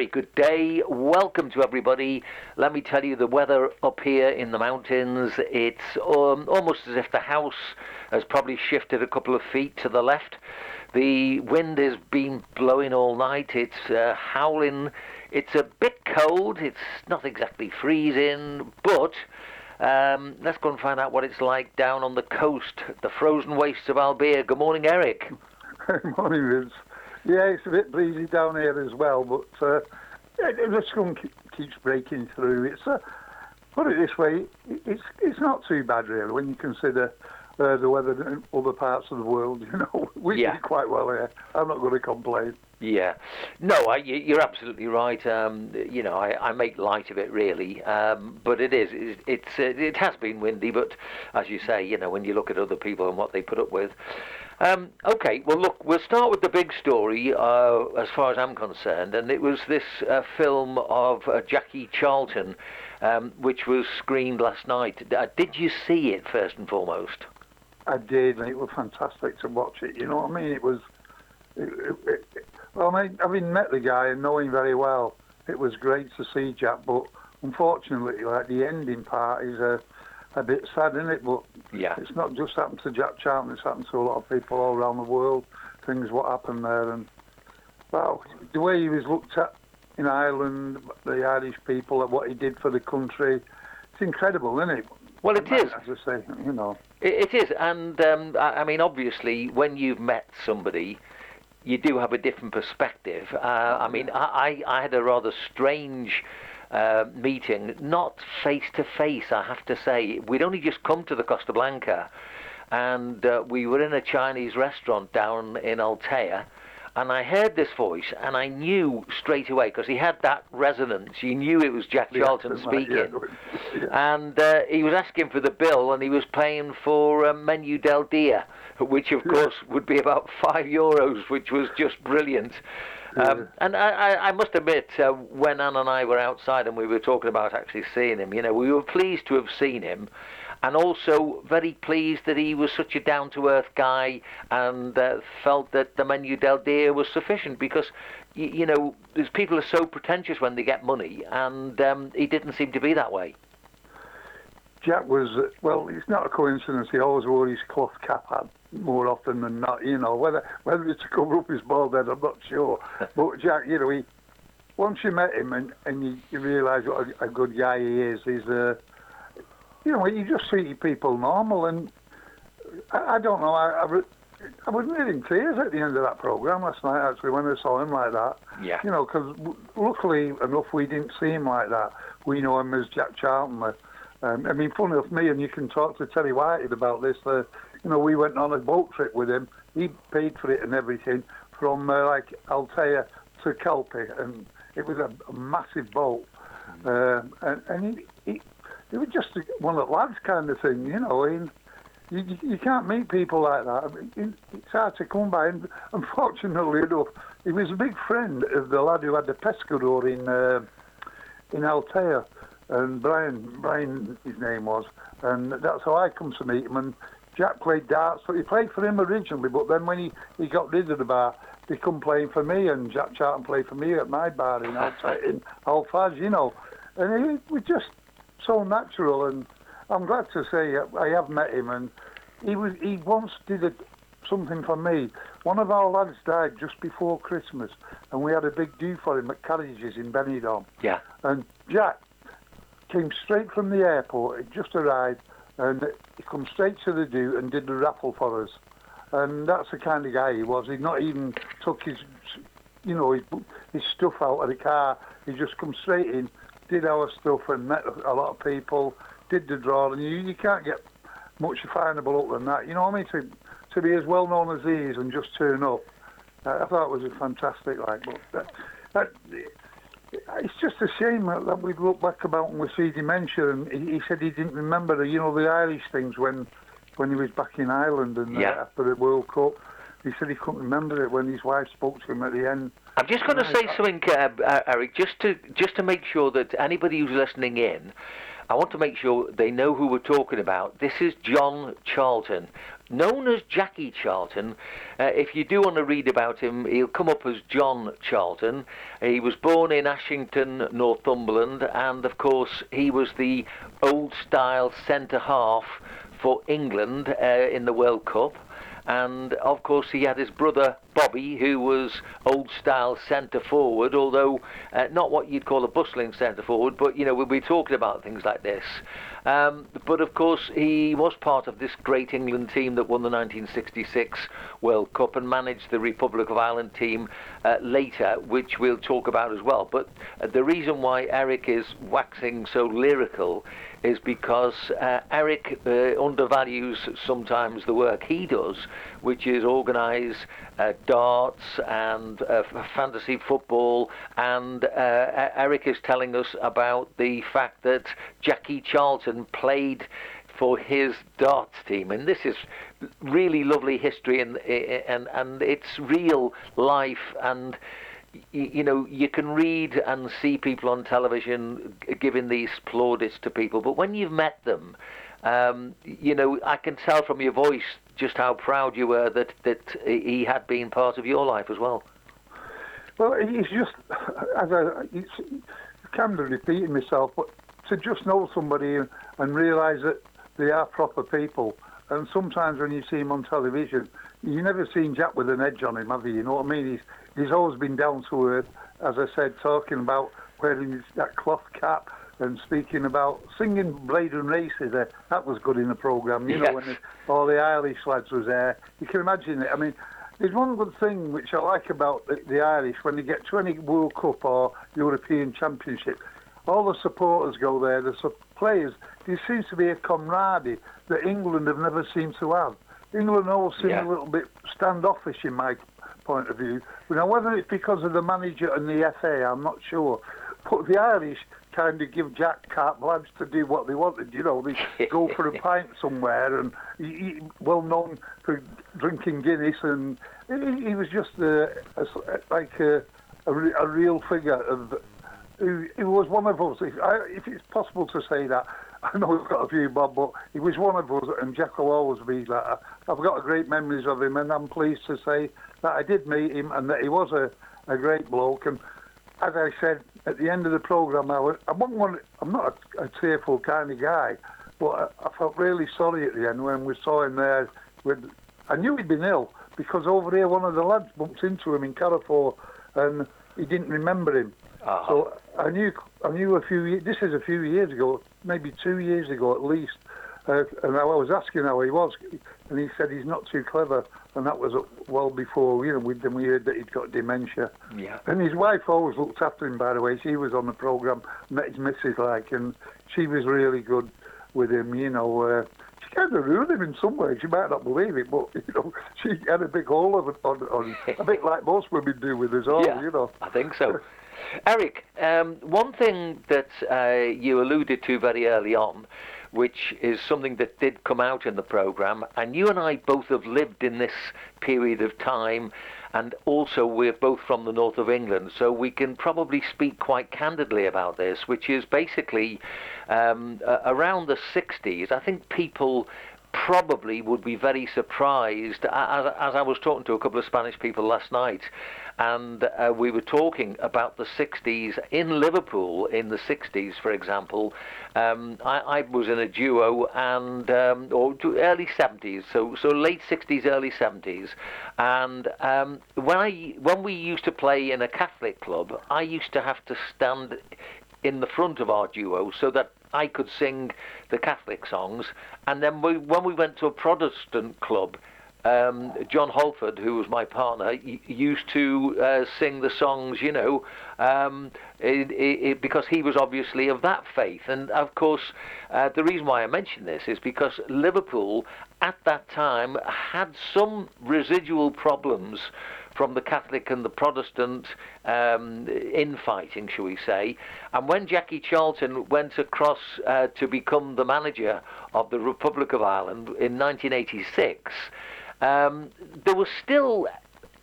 Very good day. Welcome to everybody. Let me tell you, the weather up here in the mountains, it's um, almost as if the house has probably shifted a couple of feet to the left. The wind has been blowing all night. It's uh, howling. It's a bit cold. It's not exactly freezing, but um, let's go and find out what it's like down on the coast, the frozen wastes of Albir. Good morning, Eric. Good morning, Vince. Yeah, it's a bit breezy down here as well, but uh, the sun keeps breaking through. It's uh, put it this way, it's it's not too bad really when you consider uh, the weather in other parts of the world. You know, we Yeah. do quite well here. I'm not going to complain. Yeah, no, I, you- you're absolutely right. Um, you know, I, I make light of it really, um, but it is it's, it's it has been windy. But as you say, you know, when you look at other people and what they put up with. Um, okay, well, look, we'll start with the big story uh, as far as I'm concerned, and it was this uh, film of uh, Jackie Charlton, um, which was screened last night. Uh, did you see it first and foremost? I did, and it was fantastic to watch it. You know what I mean? It was. It, it, it, well, I mean, having met the guy and knowing very well, it was great to see Jack. But unfortunately, like the ending part is a a bit sad, isn't it? But Yeah. it's not just happened to Jack Charlton; it's happened to a lot of people all around the world. Things what happened there, and well, the way he was looked at in Ireland, the Irish people, at what he did for the country, it's incredible, isn't it? Well, it is. As I say, you know. It, it is, and um, I, I mean, obviously, when you've met somebody, you do have a different perspective. Uh, I mean, I, I I had a rather strange uh, meeting, not face to face, I have to say. We'd only just come to the Costa Blanca, and uh, we were in a Chinese restaurant down in Altea. And I heard this voice, and I knew straight away because he had that resonance. You knew it was Jack Charlton like, speaking yeah, yeah. and uh, he was asking for the bill, and he was paying for uh, menu del dia, which of course would be about five euros, which was just brilliant. Um, and I, I, must admit, uh, when Anne and I were outside and we were talking about actually seeing him, you know, we were pleased to have seen him, and also very pleased that he was such a down-to-earth guy, and uh, felt that the menu del dia was sufficient because. You, you know, these people are so pretentious when they get money, and um, he didn't seem to be that way. Jack was, uh, well, it's not a coincidence. He always wore his cloth cap hat more often than not. You know, whether whether it's to cover up his bald head, I'm not sure. but Jack, you know, he once you met him and, and you, you realise what a, a good guy he is, he's, uh, you know, you just see people normal. And I, I don't know, I, I, I was nearly in tears at the end of that programme last night, actually, when I saw him like that. Yeah. You know, because luckily enough, we didn't see him like that. We know him as Jack Charlton. uh, Um, I mean, funny enough, me and you can talk to Terry Whited about this. Uh, you know, we went on a boat trip with him. He paid for it and everything from uh, like Altea to Calpe, and it was a, a massive boat. Um, and and he, he, he was just one of the lads kind of thing, you know. And you, you, you can't meet people like that. I mean, it's hard to come by. And unfortunately enough, he was a big friend of the lad who had the pescador in uh, in Altea, and Brian, Brian, his name was, and that's how I come to meet him. And Jack played darts, but he played for him originally. But then when he, he got rid of the bar, he come playing for me, and Jack Charlton played for me at my bar in Altea, in Alfaz, you know. And he was just so natural, and I'm glad to say I have met him, and he was he once did a, something for me. One of our lads died just before Christmas, and we had a big do for him at Carriages in Benidorm. Yeah. And Jack came straight from the airport. He just arrived, and he come straight to the do and did the raffle for us. And that's the kind of guy he was. He not even took his, you know, his, his stuff out of the car. He just come straight in, did our stuff, and met a lot of people. Did the draw, and you, you can't get much findable up than that. You know what I mean? To to be as well known as he is and just turn up, uh, I thought it was a fantastic. Like, but that, that, it's just a shame that, we look back about and we see dementia. And he, he said he didn't remember, the, you know, the Irish things when when he was back in Ireland and uh, after the World Cup. He said he couldn't remember it when his wife spoke to him at the end. I'm just going to say something, uh, uh, Eric, just to just to make sure that anybody who's listening in, I want to make sure they know who we're talking about. This is John Charlton, known as Jackie Charlton. Uh, if you do want to read about him, he'll come up as John Charlton. He was born in Ashington, Northumberland, and of course, he was the old style centre half for England uh, in the World Cup and of course he had his brother Bobby, who was old style centre forward, although uh, not what you'd call a bustling centre forward, but you know we'll be talking about things like this. Um, but of course he was part of this great England team that won the 1966 World Cup and managed the Republic of Ireland team uh, later, which we'll talk about as well. But uh, the reason why Eric is waxing so lyrical is because uh, Eric uh, undervalues sometimes the work he does, which is organise uh, darts and uh, fantasy football. And uh, Eric is telling us about the fact that Jackie Charlton played for his darts team, and this is really lovely history, and and and it's real life and you, know, you can read and see people on television giving these plaudits to people, but when you've met them, um, you know, I can tell from your voice just how proud you were that that he had been part of your life as well. Well, it's just as I, it's kind of repeating myself, but to just know somebody and, and realise that they are proper people. And sometimes when you see him on television, you never seen Jack with an edge on him, have you? You know what I mean? He's he's always been down to earth, as I said, talking about wearing that cloth cap and speaking about singing Blaydon Races. There, that was good in the programme, you yes. know, when the, all the Irish lads was there. You can imagine it. I mean, there's one good thing which I like about the, the Irish when they get to any World Cup or European Championship. All the supporters go there. The players. There seems to be a camaraderie that England have never seemed to have. England all seem yeah. a little bit standoffish in my point of view. Now, whether it's because of the manager and the FA, I'm not sure. But the Irish kind of give Jack carte blanche to do what they wanted. You know, they go for a pint somewhere, and he, well known for drinking Guinness, and he, he was just a, a, like a, a, a, real figure of. He, was one of us. If, I, if it's possible to say that, I know we've got a few, Bob, but he was one of us, and Jack will always be that. I've got great memories of him, and I'm pleased to say that I did meet him and that he was a, a great bloke. And as I said at the end of the programme, I, was, I wasn't one, I'm not a, a tearful kind of guy, but I, I, felt really sorry at the end when we saw him there. With, I knew he'd been ill because over here one of the lads bumped into him in Carrefour and he didn't remember him. Uh-huh. So I knew I knew a few. This is a few years ago, maybe two years ago at least. Uh, and I was asking how he was, and he said he's not too clever, and that was well before you know we then we heard that he'd got dementia. Yeah. And his wife always looked after him. By the way, she was on the program, met his missus like, and she was really good with him. You know, uh, she kind of ruined him in some ways. You might not believe it, but you know, she had a big hole of it on, on a bit like most women do with us all. Yeah, you know. I think so. Eric, um, one thing that uh, you alluded to very early on which is something that did come out in the program. And you and I both have lived in this period of time, and also we're both from the north of England, so we can probably speak quite candidly about this, which is basically um, uh, around the 60s. I think people probably would be very surprised, as, as, I was talking to a couple of Spanish people last night, and uh, we were talking about the 60s in Liverpool in the 60s, for example. Um, I, I, was in a duo and um, or early 70s, so so late 60s, early 70s, and um, when I when we used to play in a Catholic club, I used to have to stand in the front of our duo so that I could sing the Catholic songs. And then we, when we went to a Protestant club, um, John Holford, who was my partner, used to uh, sing the songs, you know, um, it, it, because he was obviously of that faith. And of course, uh, the reason why I mention this is because Liverpool at that time had some residual problems from the Catholic and the Protestant um, infighting, shall we say. And when Jackie Charlton went across uh, to become the manager of the Republic of Ireland in 1986, um, there were still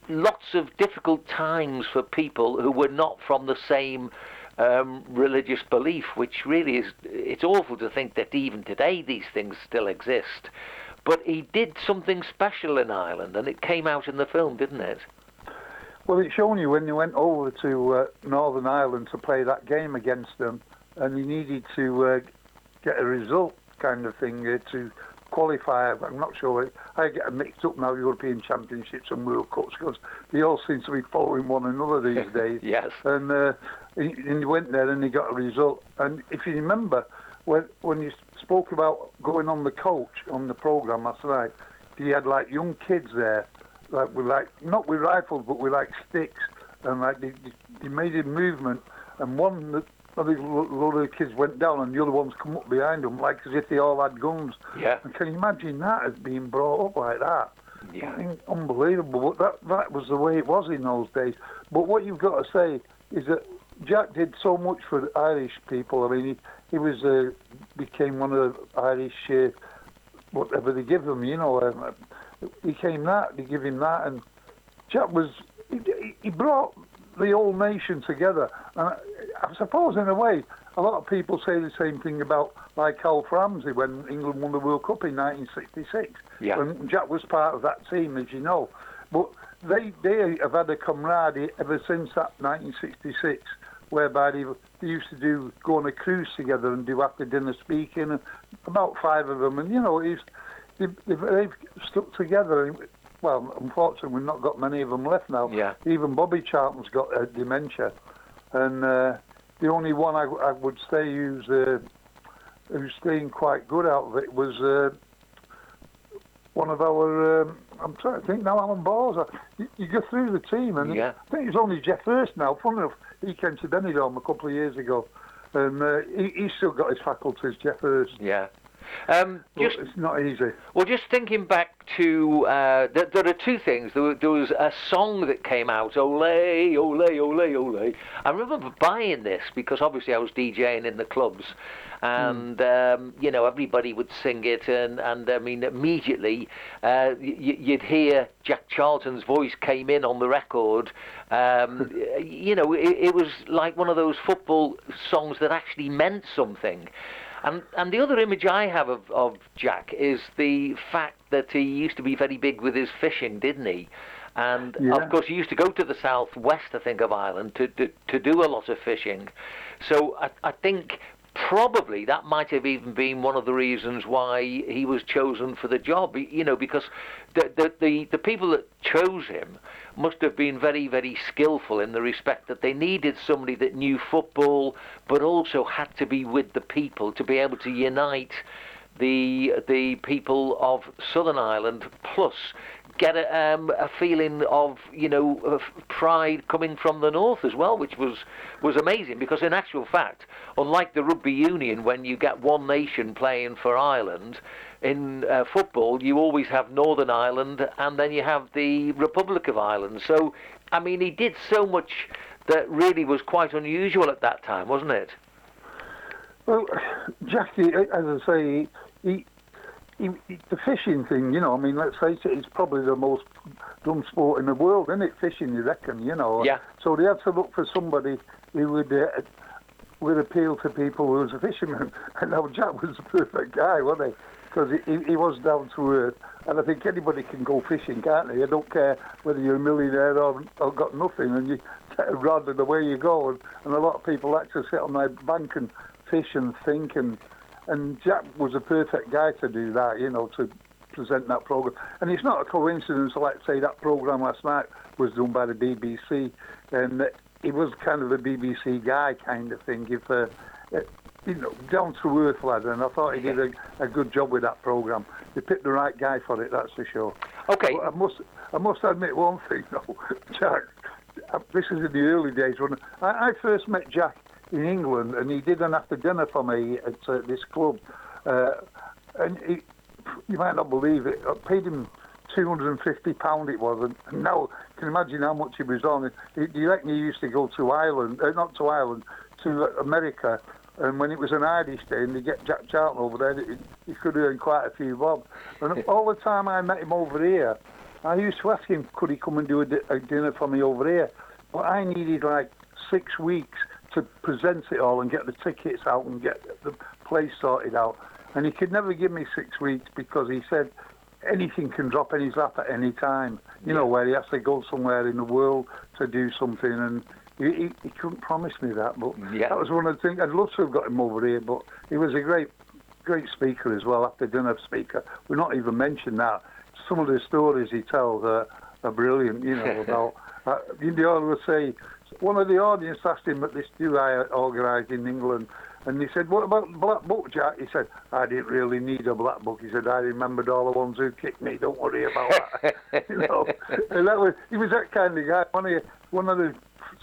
lots of difficult times for people who were not from the same um, religious belief, which really is, it's awful to think that even today these things still exist. But he did something special in Ireland, and it came out in the film, didn't it? Well, it's shown you when he went over to uh, Northern Ireland to play that game against them, and he needed to uh, get a result kind of thing uh, to qualify. I'm not sure. I get mixed up now, European Championships and World Cups, because they all seem to be following one another these days. yes. And, uh, and he went there and he got a result. And if you remember, when when you spoke about going on the coach on the program last night, he had like young kids there, like with like not with rifles but with like sticks, and like they, they made a movement, and one I think a lot of the kids went down and the other ones come up behind them, like as if they all had guns. Yeah. And can you imagine that as being brought up like that? Yeah. I unbelievable. But that, that was the way it was in those days. But what you've got to say is that Jack did so much for the Irish people. I mean, he, he was uh, became one of the Irish, uh, whatever they give them, you know. Um, he came that, they give him that. And Jack was, he, he brought the whole nation together. And I suppose, in a way, a lot of people say the same thing about like Alf Ramsey when England won the World Cup in 1966. Yeah. When Jack was part of that team, as you know. But they they have had a camaraderie ever since that 1966, whereby they, they used to do go on a cruise together and do after dinner speaking. And about five of them, and you know, it's, they've, they've stuck together. Well, unfortunately, we've not got many of them left now. Yeah. Even Bobby Charlton's got uh, dementia, and uh, the only one I, I would say who's uh, who's staying quite good out of it was uh, one of our. Um, I'm trying to think now. Alan Bowes. You, you go through the team, and Yeah. I think it's only Geoff Hurst now. Funny enough, he came to Benidorm a couple of years ago, and uh, he, he's still got his faculties. Geoff Hurst. Yeah. Um, just it's not easy. Well, just thinking back to, uh, there, there are two things. There, there, was a song that came out, Ole, Ole, Ole, Ole. I remember buying this because obviously I was DJing in the clubs, and um, you know everybody would sing it, and, and I mean immediately uh, y- you'd hear Jack Charlton's voice came in on the record. Um, you know, it, it was like one of those football songs that actually meant something. And and the other image I have of, of Jack is the fact that he used to be very big with his fishing, didn't he? And Yeah. of course, he used to go to the southwest, I think, of Ireland to to, to do a lot of fishing. So I, I think probably that might have even been one of the reasons why he was chosen for the job. You know, because the the the, the people that chose him must have been very, very skillful in the respect that they needed somebody that knew football, but also had to be with the people to be able to unite the the people of Southern Ireland, plus get a, um, a feeling of you know of pride coming from the north as well, which was was amazing because in actual fact, unlike the rugby union, when you get one nation playing for Ireland. In uh, football, you always have Northern Ireland and then you have the Republic of Ireland. So, I mean, he did so much that really was quite unusual at that time, wasn't it? Well, Jackie, as I say, he, he, he, the fishing thing, you know, I mean, let's face it, it's probably the most dumb sport in the world, isn't it? Fishing, you reckon, you know? Yeah. So they had to look for somebody who would uh, would appeal to people who was a fisherman. And now Jack was the perfect guy, wasn't he? Because he, he was down to earth. And I think anybody can go fishing, can't they? I don't care whether you're a millionaire or, or got nothing, and you get around and away you go. And, and a lot of people like to sit on their bank and fish and think and and Jack was a perfect guy to do that, you know, to present that program. And it's not a coincidence, like say that program last night was done by the BBC, and he was kind of a BBC guy kind of thing. If uh, you know, down to earth lad, and I thought he did a, a good job with that program. They picked the right guy for it, that's for sure. Okay. But I must, I must admit one thing though, Jack. This is in the early days when I, I first met Jack in England, and he did an after dinner for me at uh, this club. Uh, and he, you might not believe it, I paid him two hundred and fifty pound. It was, and now can you imagine how much he was on. Do you reckon he used to go to Ireland? Uh, not to Ireland, to America. And when it was an Irish day, and they get Jack Charlton over there, he, he could earn quite a few bob. And all the time I met him over here, I used to ask him, could he come and do a, di- a dinner for me over here? But I needed like six weeks to present it all and get the tickets out and get the place sorted out. And he could never give me six weeks because he said anything can drop in his lap at any time. You know, where he has to go somewhere in the world to do something, and he, he, he couldn't promise me that. But Yeah. that was one of the things I'd love to have got him over here. But he was a great, great speaker as well. After dinner speaker, we're not even mentioned that. Some of the stories he tells are, are brilliant. You know about. Uh, the always say one of the audience asked him at this do I organised in England, and he said, "What about Black Book, Jack?" He said, "I didn't really need a Black Book." He said, "I remembered all the ones who kicked me. Don't worry about that." you know, and that was he was that kind of guy. One of one of the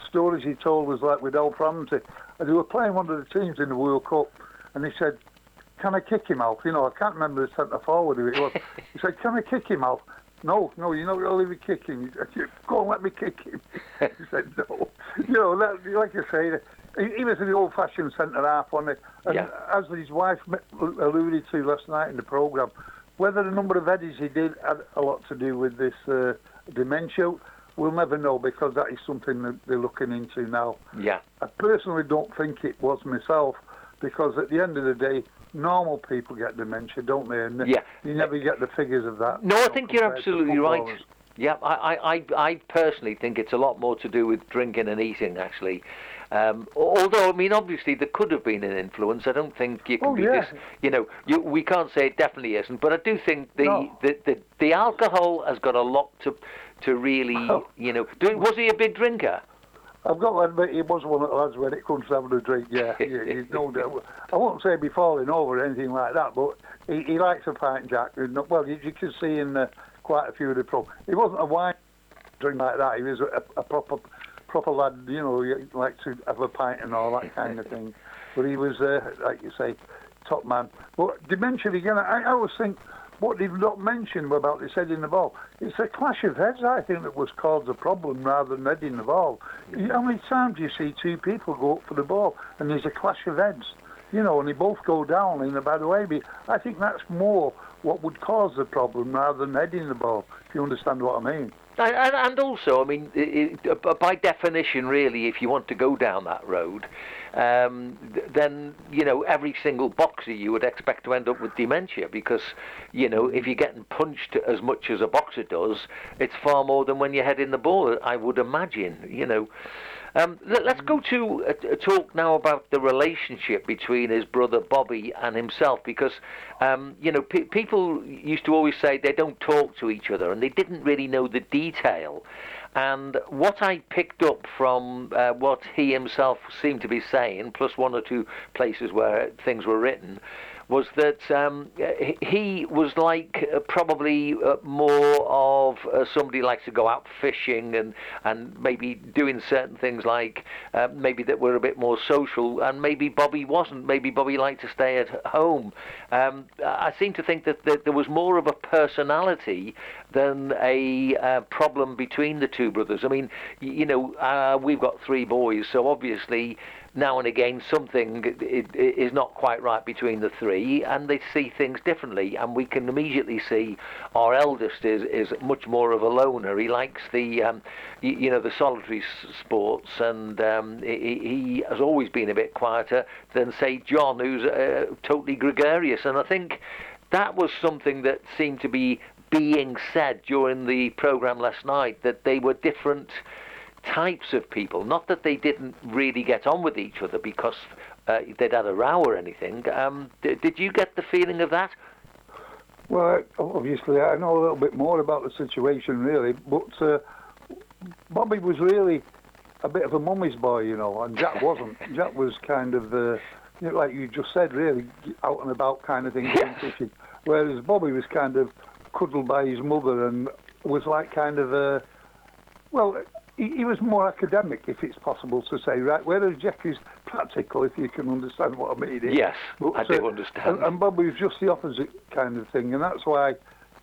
stories he told was like with Alf Ramsey. They were playing one of the teams in the World Cup, and he said, "Can I kick him out?" You know, I can't remember the centre forward who it was. he said, "Can I kick him out?" No, no, you're not going to leave me kick him. Said, Go and let me kick him. he said, no. You know, that, like I say, he, he was the old-fashioned centre half, wasn't he? And Yeah. as his wife alluded to last night in the programme, whether the number of eddies he did had a lot to do with this uh, dementia, we'll never know because that is something that they're looking into now. Yeah. I personally don't think it was myself because at the end of the day, normal people get dementia, don't they? And Yeah. you never get the figures of that. No, I think you're absolutely right. Yeah, I, I, I, personally think it's a lot more to do with drinking and eating, actually. Um, although, I mean, obviously there could have been an influence. I don't think you can Oh, be yeah. this. You know, you, we can't say it definitely isn't, but I do think the, No. the, the, the alcohol has got a lot to to really, Oh. you know. Do, was he a big drinker? I've got to admit, he was one of the lads when it comes to having a drink, yeah. yeah he's no doubt. I won't say be falling over or anything like that, but he, he likes a pint, Jack. Well, you, you can see in uh, quite a few of the pro. He wasn't a wine drink like that. He was a, a proper proper lad, you know, he liked to have a pint and all that kind of thing. But he was, uh, like you say, top man. But dementia again, I, I always think what they've not mentioned about this heading the ball, it's a clash of heads, I think, that was caused the problem rather than heading the ball. You- How many times do you see two people go up for the ball and there's a clash of heads? You know, and they both go down in a bad way. But I think that's more what would cause the problem rather than heading the ball, if you understand what I mean. And, and- also, I mean, i i by definition, really, if you want to go down that road, um, then you know every single boxer you would expect to end up with dementia because you know if you're getting punched as much as a boxer does, it's far more than when you're heading the ball. I would imagine, you know. Um, let, us go to a, a talk now about the relationship between his brother Bobby and himself, because um, you know pe- people used to always say they don't talk to each other, and they didn't really know the detail. And what I picked up from uh, what he himself seemed to be saying, plus one or two places where things were written, was that um, he- was like uh, probably uh, more of uh, somebody who likes to go out fishing and, and maybe doing certain things like uh, maybe that were a bit more social, and maybe Bobby wasn't. Maybe Bobby liked to stay at home. Um, I seem to think that, that there was more of a personality than a uh, problem between the two brothers. I mean, you know, uh, we've got three boys, so obviously now and again something is not quite right between the three, and they see things differently. And we can immediately see our eldest is is much more of a loner. He likes the, um, you know, the solitary sports, and um, he, he has always been a bit quieter than say John, who's uh, totally gregarious. And I think that was something that seemed to be being said during the program last night that they were different types of people. Not that they didn't really get on with each other because uh, they'd had a row or anything. Um, d- did you get the feeling of that? Well, obviously, I know a little bit more about the situation, really, but uh, Bobby was really a bit of a mummy's boy, you know, and Jack wasn't. Jack was kind of, uh, you know, like you just said, really out and about kind of thing, fishing. Whereas Bobby was kind of cuddled by his mother and was like kind of a, well, he, he was more academic, if it's possible to say, right? Whereas Jack is practical, if you can understand what I mean. Yes, But, I do uh, understand. And, and Bobby was just the opposite kind of thing, and that's why.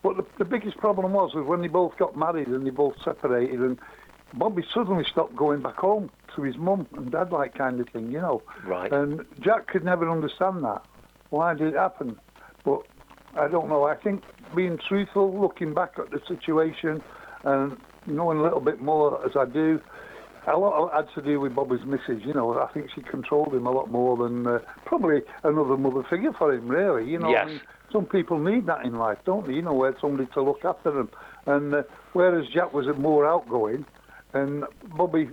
But the, the biggest problem was was when they both got married and they both separated, and Bobby suddenly stopped going back home to his mum and dad, like kind of thing, you know. Right. And Jack could never understand that. Why did it happen? But I don't know. I think being truthful, looking back at the situation, and knowing a little bit more as I do, a lot had to do with Bobby's missus. You know, I think she controlled him a lot more than uh, probably another mother figure for him. Really, you know. Yes. I mean, some people need that in life, don't they? You know, where somebody to look after them. And uh, whereas Jack was more outgoing, and Bobby,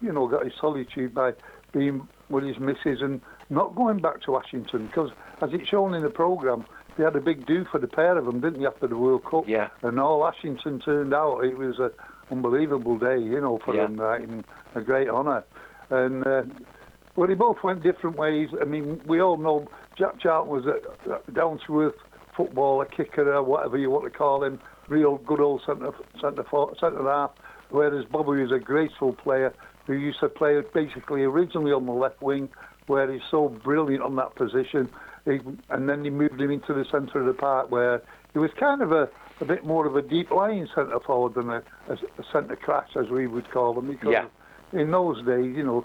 you know, got his solitude by being with his missus and not going back to Ashington because, as it's shown in the programme, they had a big do for the pair of them, didn't they, after the World Cup? Yeah. And all Ashington turned out. It was an unbelievable day, you know, for Yeah. them, right, and a great honour. And uh, well, they both went different ways. I mean, we all know Jack Charlton was a, a down-to-earth footballer, kicker, or whatever you want to call him, real good old centre centre for- centre half. Whereas Bobby was a graceful player who used to play basically originally on the left wing, where he's so brilliant on that position. He, and then he moved him into the centre of the park, where he was kind of a, a bit more of a deep lying centre forward than a, a, a centre crash, as we would call them. Because Yeah. in those days, you know,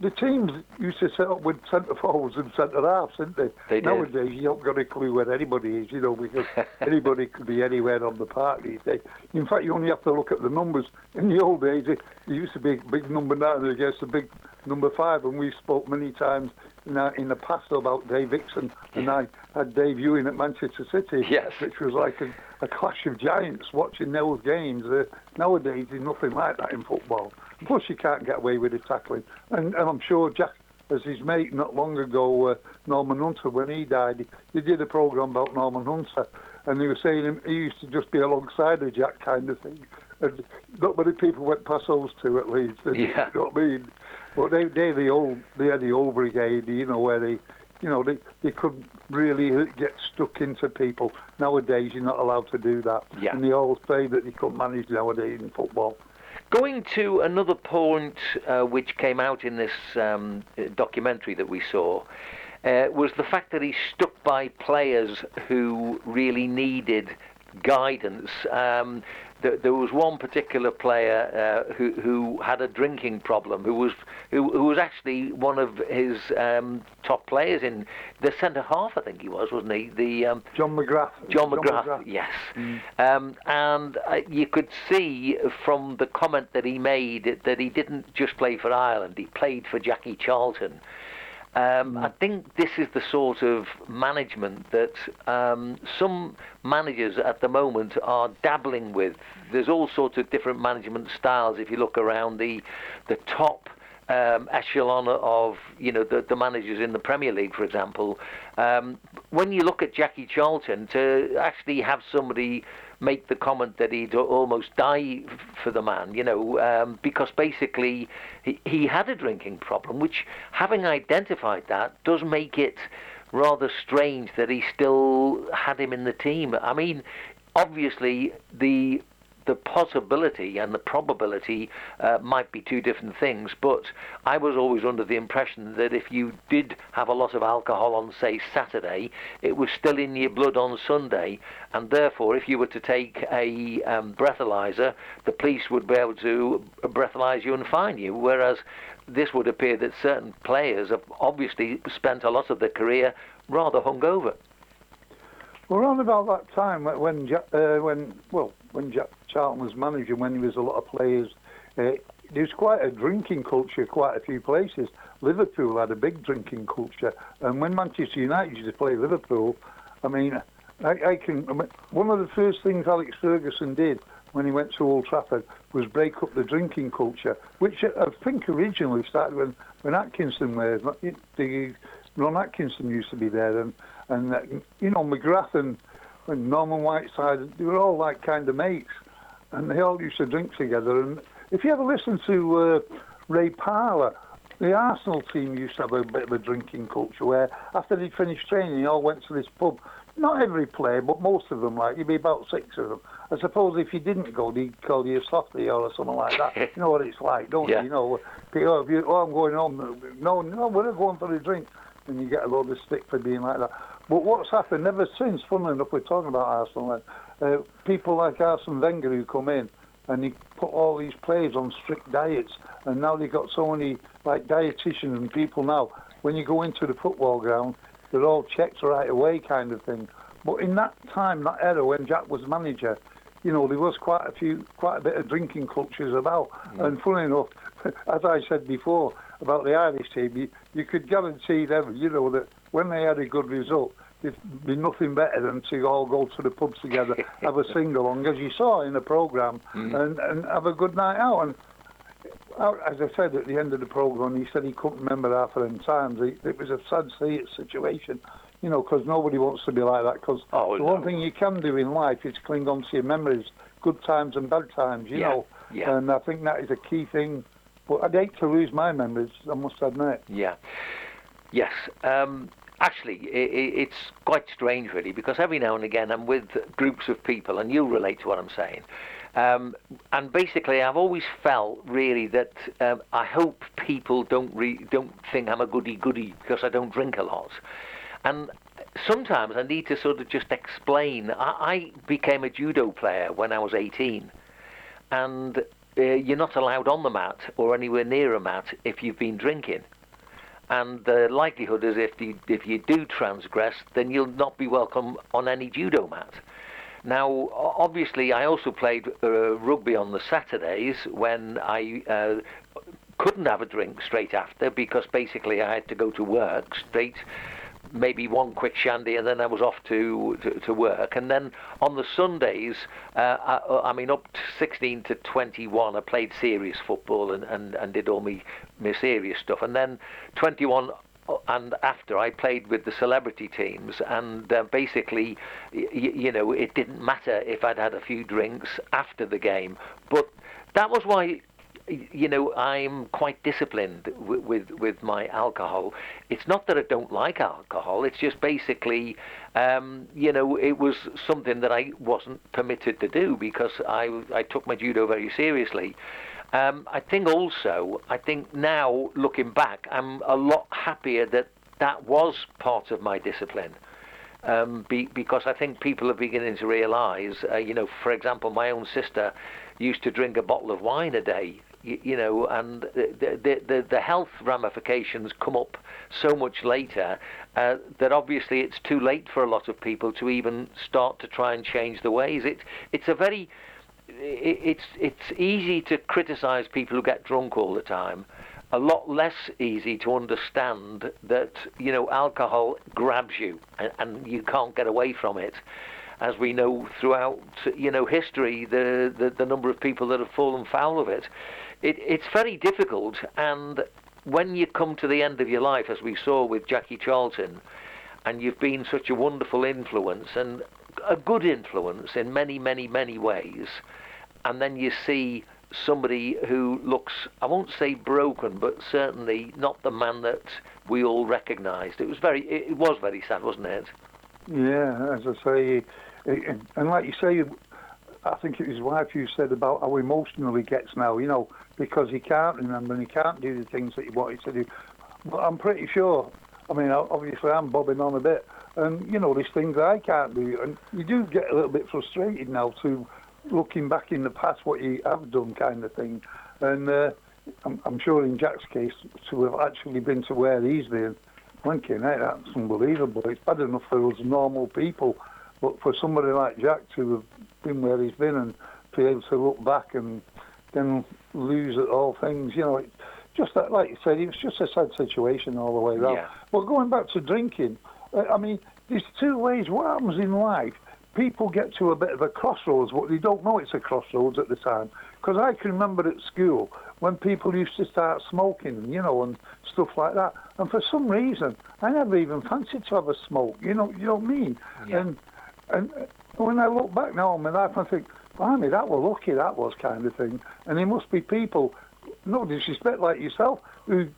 the teams used to set up with centre forwards and centre halves, didn't they? They did. Nowadays, you don't got a clue where anybody is, you know, because anybody could be anywhere on the park these days. In fact, you only have to look at the numbers. In the old days, it, there used to be big number nine against a big number five, and we spoke many times in, our, in the past about Dave Hickson, and I had Dave Ewing at Manchester City, Yes. which was like a, a clash of giants watching those games. Uh, nowadays, there's nothing like that in football. Plus, you can't get away with the tackling. And, and I'm sure Jack, as his mate not long ago, uh, Norman Hunter, when he died, he, he did a programme about Norman Hunter, and they were saying he used to just be alongside of Jack kind of thing. And not many people went past those two at least. And, Yeah. You know what I mean? But they, they're the old, they're the old brigade, you know, where they, you know, they, they couldn't really get stuck into people. Nowadays, you're not allowed to do that. Yeah. And they all say that you couldn't manage nowadays in football. Going to another point uh, which came out in this um, documentary that we saw uh, was the fact that he stuck by players who really needed guidance. Um, th- there was one particular player uh, who, who had a drinking problem, who was who, who was actually one of his um, top players in the centre half, I think he was, wasn't he? The um, John McGrath. John McGrath, yes. Um, and uh, you could see from the comment that he made that he didn't just play for Ireland, he played for Jackie Charlton. Um, I think this is the sort of management that um, some managers at the moment are dabbling with. There's all sorts of different management styles. If you look around the the top um, echelon of you know the, the managers in the Premier League, for example, um, when you look at Jackie Charlton, to actually have somebody make the comment that he'd almost die for the man, you know, um, because basically he, he had a drinking problem, which having identified that does make it rather strange that he still had him in the team. I mean, obviously the the possibility and the probability uh, might be two different things, but I was always under the impression that if you did have a lot of alcohol on, say, Saturday, it was still in your blood on Sunday, and therefore, if you were to take a um, breathalyzer, the police would be able to breathalyze you and fine you, whereas this would appear that certain players have obviously spent a lot of their career rather hungover. Around about that time when when, uh, when well when Jack Charlton was managing when there was a lot of players, uh, there was quite a drinking culture. Quite a few places. Liverpool had a big drinking culture, and when Manchester United used to play Liverpool, I mean, I, I can. I mean, one of the first things Alex Ferguson did when he went to Old Trafford was break up the drinking culture, which I think originally started when when Atkinson was the Ron Atkinson used to be there, and and uh, you know McGrath and, and Norman Whiteside, they were all like kind of mates, and they all used to drink together. And if you ever listen to uh, Ray Parlour, the Arsenal team used to have a bit of a drinking culture where after they'd finished training, they all went to this pub. Not every player, but most of them, like you'd be about six of them. I suppose if you didn't go, they'd call you a softie or something like that. you know what it's like, don't Yeah. you? You know, oh, if you, oh, I'm going home. No, no, we're not going for a drink. And you get a load of stick for being like that. But what's happened ever since, funnily enough, we're talking about Arsenal, uh, people like Arsene Wenger who come in and he put all these players on strict diets, and now they've got so many like dietitians and people now. When you go into the football ground, they're all checked right away, kind of thing. But in that time, that era when Jack was manager, you know, there was quite a few, quite a bit of drinking cultures about. And funny enough, as I said before about the Irish team, you, you could guarantee them, you know, that when they had a good result, there'd be nothing better than to all go to the pubs together, have a sing along, as you saw in the programme, mm. and, and have a good night out. And uh, as I said at the end of the programme, he said he couldn't remember half of them times. It was a sad situation, you know, because nobody wants to be like that. Because oh, the no. one thing you can do in life is cling on to your memories, good times and bad times, you yeah. know. Yeah. And I think that is a key thing. But I'd hate to lose my memories, I must admit. Yeah. Yes. Um, actually, it, it's quite strange, really, because every now and again I'm with groups of people, and you'll relate to what I'm saying. Um, and basically, I've always felt really that um, I hope people don't re- don't think I'm a goody goody because I don't drink a lot. And sometimes I need to sort of just explain. I, I became a judo player when I was 18, and uh, you're not allowed on the mat or anywhere near a mat if you've been drinking and the likelihood is if you, if you do transgress, then you'll not be welcome on any judo mat. Now, obviously, I also played uh, rugby on the Saturdays when I uh, couldn't have a drink straight after because basically I had to go to work straight maybe one quick shandy, and then I was off to, to, to work. And then on the Sundays, uh, I, I, mean, up to 16 to 21, I played serious football and, and, and did all my, my serious stuff. And then 21 uh, and after I played with the celebrity teams, and uh, basically, y- you know, it didn't matter if I'd had a few drinks after the game. But that was why you know, I'm quite disciplined with, with, with my alcohol. It's not that I don't like alcohol. It's just basically, um, you know, it was something that I wasn't permitted to do because I I took my judo very seriously. Um, I think also, I think now looking back, I'm a lot happier that that was part of my discipline. Um, be, because I think people are beginning to realise, uh, you know, for example, my own sister used to drink a bottle of wine a day, you, you know, and the, the, the, the, health ramifications come up so much later uh, that obviously it's too late for a lot of people to even start to try and change the ways. It, it's a very, it, it's, it's easy to criticise people who get drunk all the time. A lot less easy to understand that you know alcohol grabs you and, and you can't get away from it as we know throughout you know history, the, the, the number of people that have fallen foul of it it, it's very difficult. And when you come to the end of your life, as we saw with Jackie Charlton, and you've been such a wonderful influence and a good influence in many, many, many ways, and then you see somebody who looks, I won't say broken, but certainly not the man that we all recognised. It was very, it was very sad, wasn't it? Yeah, as I say, and like you say, I think it was his wife who said about how emotional he gets now, you know, because he can't remember and he can't do the things that he wanted to do. But I'm pretty sure, I mean, obviously I'm bobbing on a bit, and, you know, there's things I can't do. And you do get a little bit frustrated now to looking back in the past what you have done kind of thing. And uh, I'm, I'm, sure in Jack's case, to have actually been to where he's been, thinking, hey, that's unbelievable. It's bad enough for us normal people, but for somebody like Jack to have been where he's been and be able to look back and then lose at all things. You know, just that, like you said, it was just a sad situation all the way around. Yeah. But going back to drinking, uh, I mean, there's two ways. What happens in life? People get to a bit of a crossroads, but they don't know it's a crossroads at the time. Because I can remember at school when people used to start smoking, you know, and stuff like that. And for some reason, I never even fancied to have a smoke. You know, you know what I mean? Yeah. And and when I look back now on my life, I think, blimey, that was lucky, that was kind of thing. And there must be people, no disrespect like yourself, who,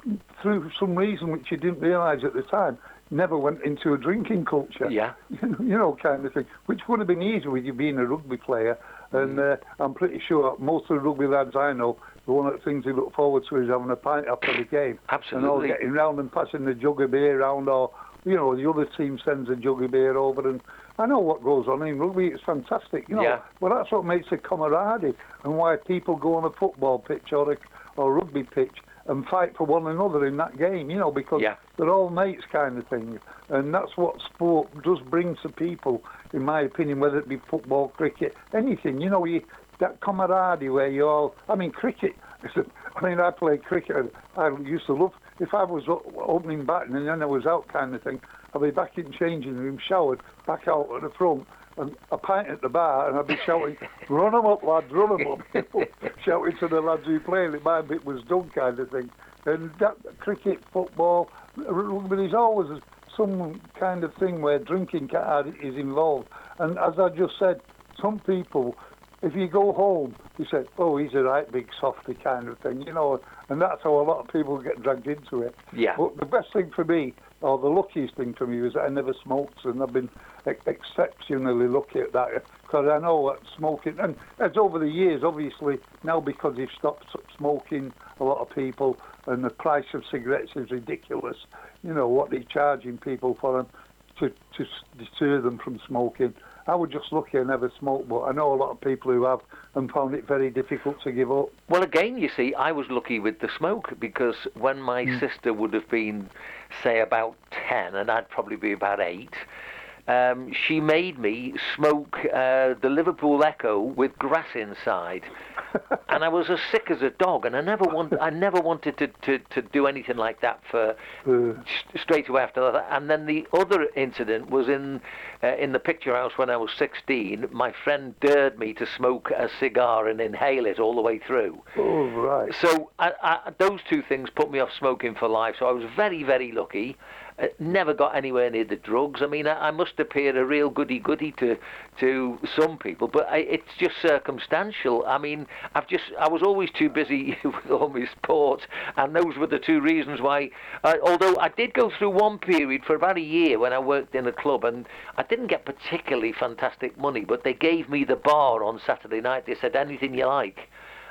through some reason which you didn't realise at the time, never went into a drinking culture. Yeah. You know, kind of thing, which would have been easy with you being a rugby player. And mm. uh, I'm pretty sure most of the rugby lads I know, the one of the things they look forward to is having a pint after the game. Absolutely. And all getting round and passing the jug of beer around, or, you know, the other team sends a jug of beer over and I know what goes on in rugby. It's fantastic, you know. Yeah. But that's what makes it camaraderie and why people go on a football pitch or a or rugby pitch and fight for one another in that game, you know, because yeah. they're all mates kind of thing. And that's what sport does bring to people, in my opinion, whether it be football, cricket, anything. You know, you, that camaraderie where you all, I mean, cricket, I mean, I played cricket. I used to love if I was opening batting and then I was out, kind of thing. I'd be back in changing room, showered, back out at the front, and a pint at the bar, and I'd be shouting, "Run 'em up, lads! Run 'em up!" shouting to the lads who played. It my bit was done, kind of thing. And that cricket, football, rugby, there's always some kind of thing where drinking uh, is involved. And as I just said, some people, if you go home, you say, "Oh, he's a right big softy," kind of thing, you know. And that's how a lot of people get dragged into it. Yeah. But the best thing for me, or the luckiest thing for me, was that I never smoked, and I've been exceptionally lucky at that because I know what smoking, and as over the years, obviously now because they've stopped smoking, a lot of people, and the price of cigarettes is ridiculous. You know what they're charging people for them to to deter them from smoking. I was just lucky I never smoked, but I know a lot of people who have and found it very difficult to give up. Well, again, you see, I was lucky with the smoke because when my mm. sister would have been, say, about 10, and I'd probably be about 8, um, she made me smoke uh, the Liverpool Echo with grass inside. and I was as sick as a dog, and I never want, I never wanted to, to, to do anything like that for uh. straight away after that. And then the other incident was in uh, in the picture house when I was 16. My friend dared me to smoke a cigar and inhale it all the way through. Oh right. So I, I, those two things put me off smoking for life. So I was very very lucky. Never got anywhere near the drugs. I mean, I, I must appear a real goody goody to to some people, but I, it's just circumstantial. I mean, I've just I was always too busy with all my sports, and those were the two reasons why. Uh, although I did go through one period for about a year when I worked in a club, and I didn't get particularly fantastic money, but they gave me the bar on Saturday night. They said anything you like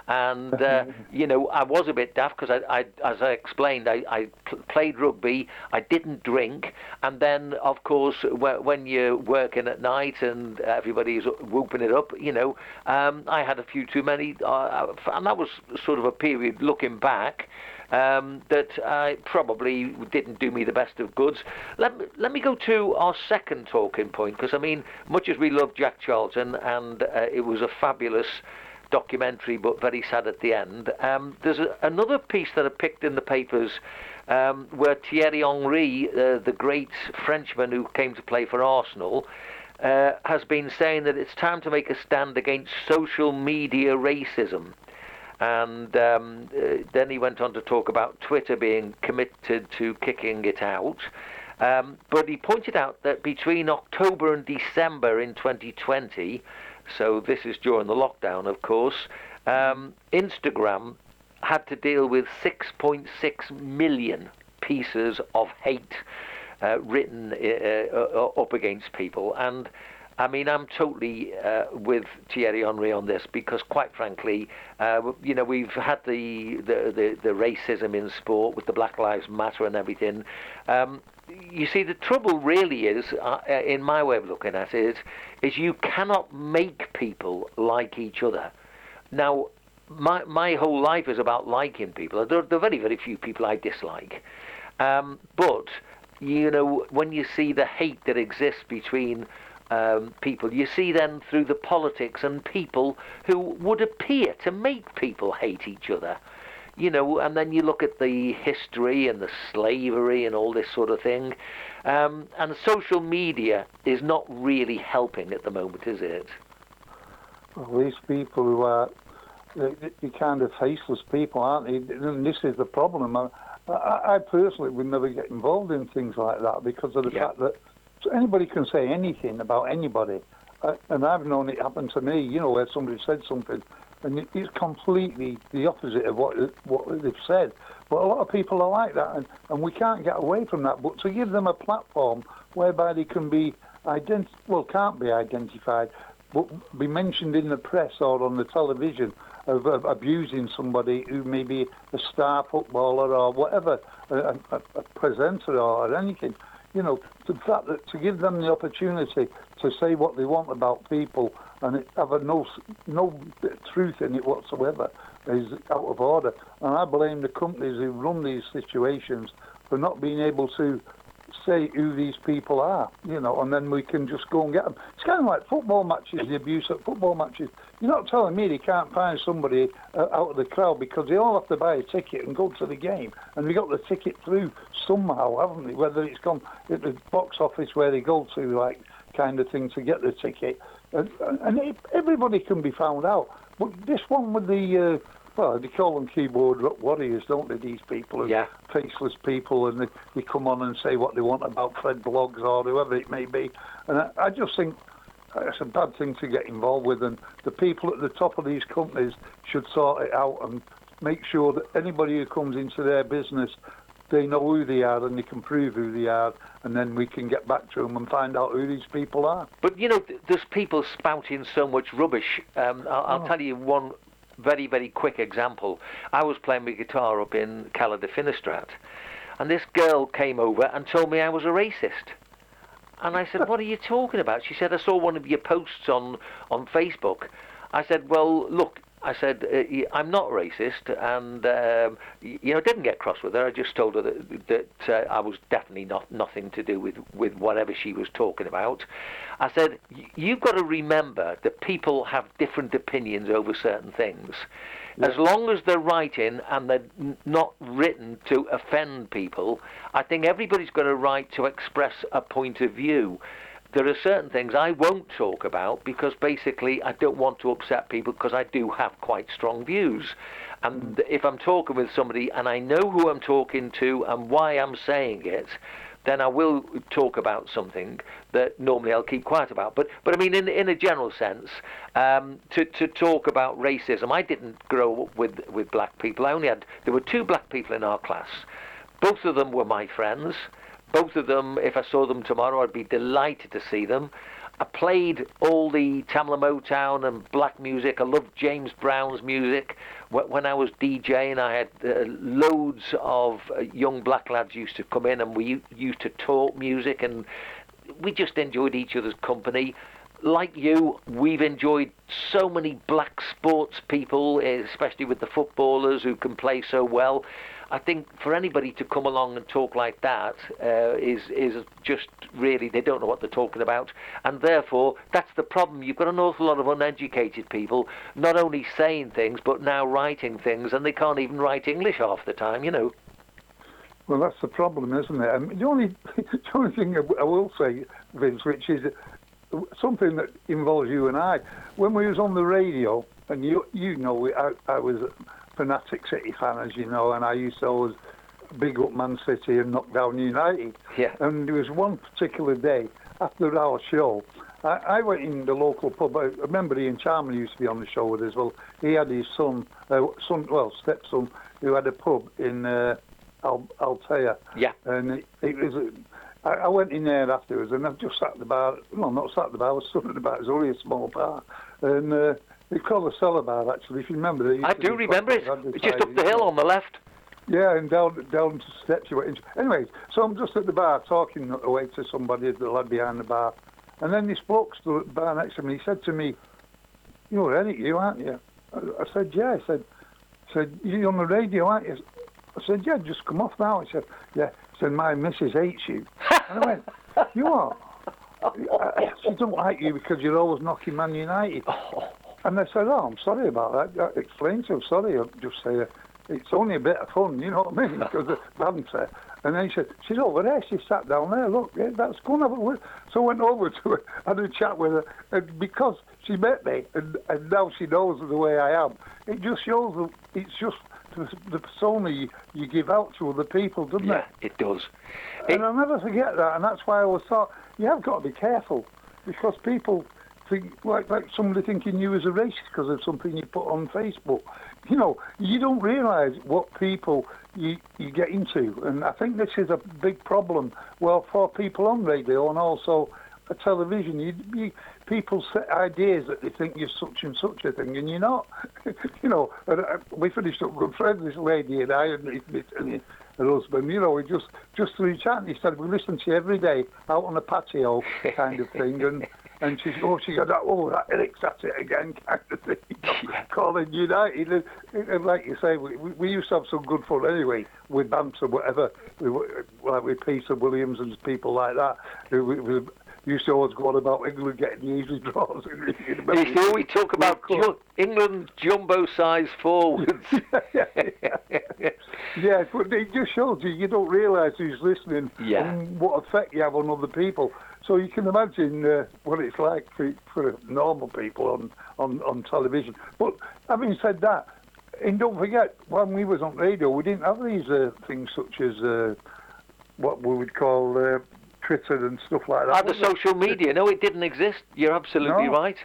and uh, you know I was a bit daft because I, I, as I explained, I, I pl- played rugby. I didn't drink, and then of course when you're working at night and everybody's whooping it up, you know, um, I had a few too many, uh, and that was sort of a period looking back. Um, that uh, probably didn't do me the best of goods. Let me, let me go to our second talking point because I mean, much as we love Jack Charlton, and uh, it was a fabulous documentary, but very sad at the end. Um, there's a, another piece that I picked in the papers um, where Thierry Henry, uh, the great Frenchman who came to play for Arsenal, uh, has been saying that it's time to make a stand against social media racism. And um, uh, then he went on to talk about Twitter being committed to kicking it out. Um, but he pointed out that between October and December in 2020, so this is during the lockdown, of course. Um, Instagram had to deal with 6.6 million pieces of hate uh, written uh, uh, up against people. And I mean, I'm totally uh, with Thierry Henry on this because, quite frankly, uh, you know, we've had the, the, the, the, racism in sport with the Black Lives Matter and everything. Um, you see, the trouble really is, uh, uh, in my way of looking at it, is you cannot make people like each other. Now, my my whole life is about liking people. There, there are very very few people I dislike, um, but you know when you see the hate that exists between um, people. You see them through the politics and people who would appear to make people hate each other. You know, and then you look at the history and the slavery and all this sort of thing. Um, and social media is not really helping at the moment, is it? Well, these people who are the kind of faceless people, aren't they? And this is the problem. I, I, I personally would never get involved in things like that because of the yeah. fact that anybody can say anything about anybody. Uh, and I've known it happen to me, you know, where somebody said something and it's completely the opposite of what what they've said. But a lot of people are like that, and, and we can't get away from that. But to give them a platform whereby they can be ident- well, can't be identified, but be mentioned in the press or on the television of, of abusing somebody who may be a star footballer or whatever, a, a, a presenter or anything you know, fact that to give them the opportunity to say what they want about people and it, have no no truth in it whatsoever is out of order. And I blame the companies who run these situations for not being able to say who these people are, you know, and then we can just go and get them. It's kind of like football matches, the abuse at football matches. You're not telling me they can't find somebody uh, out of the crowd because they all have to buy a ticket and go to the game, and we got the ticket through somehow, haven't we? Whether it's gone at the box office where they go to, like kind of thing, to get the ticket, and, and it, everybody can be found out. But this one with the uh, well, they call them keyboard warriors, don't they? These people, yeah. faceless people, and they, they come on and say what they want about Fred Bloggs or whoever it may be. And I, I just think it's a bad thing to get involved with. And the people at the top of these companies should sort it out and make sure that anybody who comes into their business, they know who they are and they can prove who they are, and then we can get back to them and find out who these people are. But you know, there's people spouting so much rubbish. Um, I'll, I'll oh. tell you one very, very quick example. I was playing my guitar up in Cala de Finestrat, and this girl came over and told me I was a racist. And I said, "What are you talking about?" She said, "I saw one of your posts on on Facebook." I said, "Well, look, I said, uh, I'm not racist, and um, you know, didn't get cross with her. I just told her that, that uh, I was definitely not nothing to do with, with whatever she was talking about. I said, you've got to remember that people have different opinions over certain things. Yeah. As long as they're writing and they're not written to offend people, I think everybody's got a right to express a point of view there are certain things I won't talk about because basically I don't want to upset people because I do have quite strong views. And if I'm talking with somebody and I know who I'm talking to and why I'm saying it, then I will talk about something that normally I'll keep quiet about. But but I mean, in in a general sense, um, to to talk about racism, I didn't grow up with with black people. I only had there were two black people in our class. Both of them were my friends. Both of them, if I saw them tomorrow, I'd be delighted to see them. I played all the Tamla Motown and black music. I loved James Brown's music. When I was DJing, I had uh, loads of uh, young black lads used to come in and we used to talk music and we just enjoyed each other's company. Like you, we've enjoyed so many black sports people, especially with the footballers who can play so well. I think for anybody to come along and talk like that uh, is is just really they don't know what they're talking about, and therefore that's the problem. You've got an awful lot of uneducated people not only saying things but now writing things, and they can't even write English half the time. You know. Well, that's the problem, isn't it? I mean, the only the only thing I will say, Vince, which is something that involves you and I. When we was on the radio, and you you know, I, I was fanatic City fan, as you know, and I used to always big up Man City and knock down United. Yeah. And there was one particular day after our show, I, I went in the local pub. I remember Ian Charman used to be on the show with us. Well, he had his son, uh, son, well, stepson, who had a pub in uh, Al- Altea. Yeah. And it, it was. I, I went in there afterwards, and I just sat at the bar. Well, not sat at the bar. I was stood at the bar. It was only a small bar, and. Uh, it's called the cellar bar, actually, if you remember. I do remember it. It's just up the hill on the left. Yeah, and down down to steps you went into. Anyways, so I'm just at the bar talking away to somebody, the lad behind the bar. And then this at the bar next to me. He said to me, You're Eric, you, aren't you? I, I said, Yeah. He said, I said, You're on the radio, aren't you? I said, Yeah, just come off now. He said, Yeah. He said, My missus hates you. and I went, You are? she don't like you because you're always knocking Man United. Oh. And they said, oh, I'm sorry about that. I explained to him, sorry, I'll just say, it's only a bit of fun, you know what I mean? Because the banter. And then he said, she's over there. She sat down there. Look, yeah, that's going to have So I went over to her, had a chat with her. And because she met me, and, and now she knows the way I am, it just shows that it's just the, the persona you, you, give out to other people, doesn't yeah, it? Yeah, it does. And it, I'll never forget that. And that's why I was thought, you have got to be careful. Because people think like like somebody thinking you as a racist because of something you put on Facebook. You know, you don't realise what people you you get into, and I think this is a big problem. Well, for people on radio and also television, you, you people set ideas that they think you're such and such a thing, and you're not. you know, and, uh, we finished up good friends, this lady and I, and, and her husband. You know, we just just through chat. He said we listen to you every day out on the patio, kind of thing, and and she oh she got that oh that Eric's at it again kind of thing, you know, Yeah. calling United. And, and like you say, we, we used to have some good fun anyway with banter, whatever, we, like with Peter Williams and people like that. who We, we used to always go on about England getting the easy draws. You see, we talk about ju- England jumbo-sized forwards. yeah, yeah, but it just shows you you don't realise who's listening Yeah. and what effect you have on other people. So you can imagine uh, what it's like for, for normal people on, on, on television. But having said that, and don't forget, when we was on radio, we didn't have these uh, things such as uh, what we would call uh, Twitter and stuff like that. Was there? social media. No, it didn't exist. You're absolutely No. right.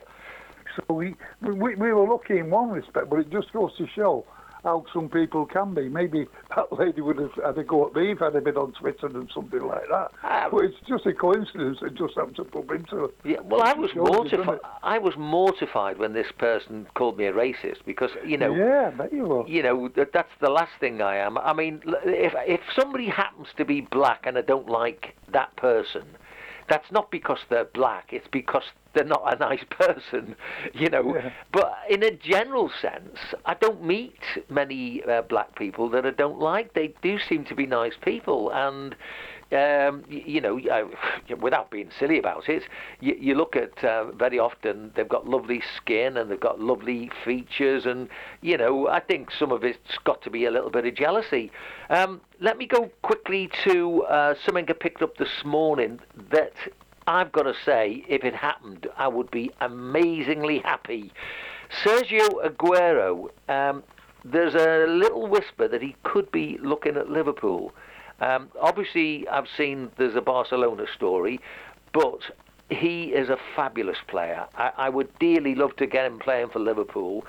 So we, we we were lucky in one respect, but it just goes to show how some people can be. Maybe that lady would have had a go at me if I'd have been on Twitter and something like that. Ah. but it's just a coincidence. It just happened to bump into. Yeah, well, I was mortified. I was mortified when this person called me a racist because you know, yeah, bet you will. you know that that's the last thing I am. I mean, if if somebody happens to be black and I don't like that person, that's not because they're black. It's because they're not a nice person, you know. Yeah. But in a general sense, I don't meet many uh, black people that I don't like. They do seem to be nice people, and um, y- you know, without being silly about it, you, you look at uh, very often they've got lovely skin and they've got lovely features, and you know, I think some of it's got to be a little bit of jealousy. Um, let me go quickly to uh, something I picked up this morning that I've got to say, if it happened, I would be amazingly happy. Sergio Aguero, um, there's a little whisper that he could be looking at Liverpool. Um, obviously, I've seen there's a Barcelona story, but he is a fabulous player. I, I would dearly love to get him playing for Liverpool,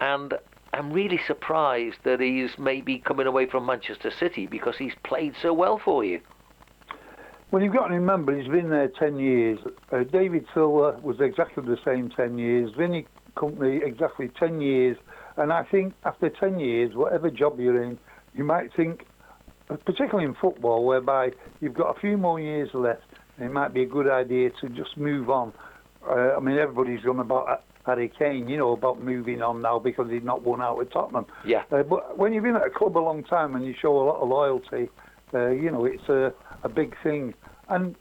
and I'm really surprised that he's maybe coming away from Manchester City because he's played so well for you. Well, you've got to remember, he's been there 10 years. Uh, David Silva was exactly the same 10 years. Vinny Kompany, exactly 10 years. And I think after 10 years, whatever job you're in, you might think, particularly in football, whereby you've got a few more years left, it might be a good idea to just move on. Uh, I mean, everybody's gone about Harry Kane, you know, about moving on now because he's not won out with Tottenham. Yeah. Uh, but when you've been at a club a long time and you show a lot of loyalty, uh, you know, it's a, a big thing. And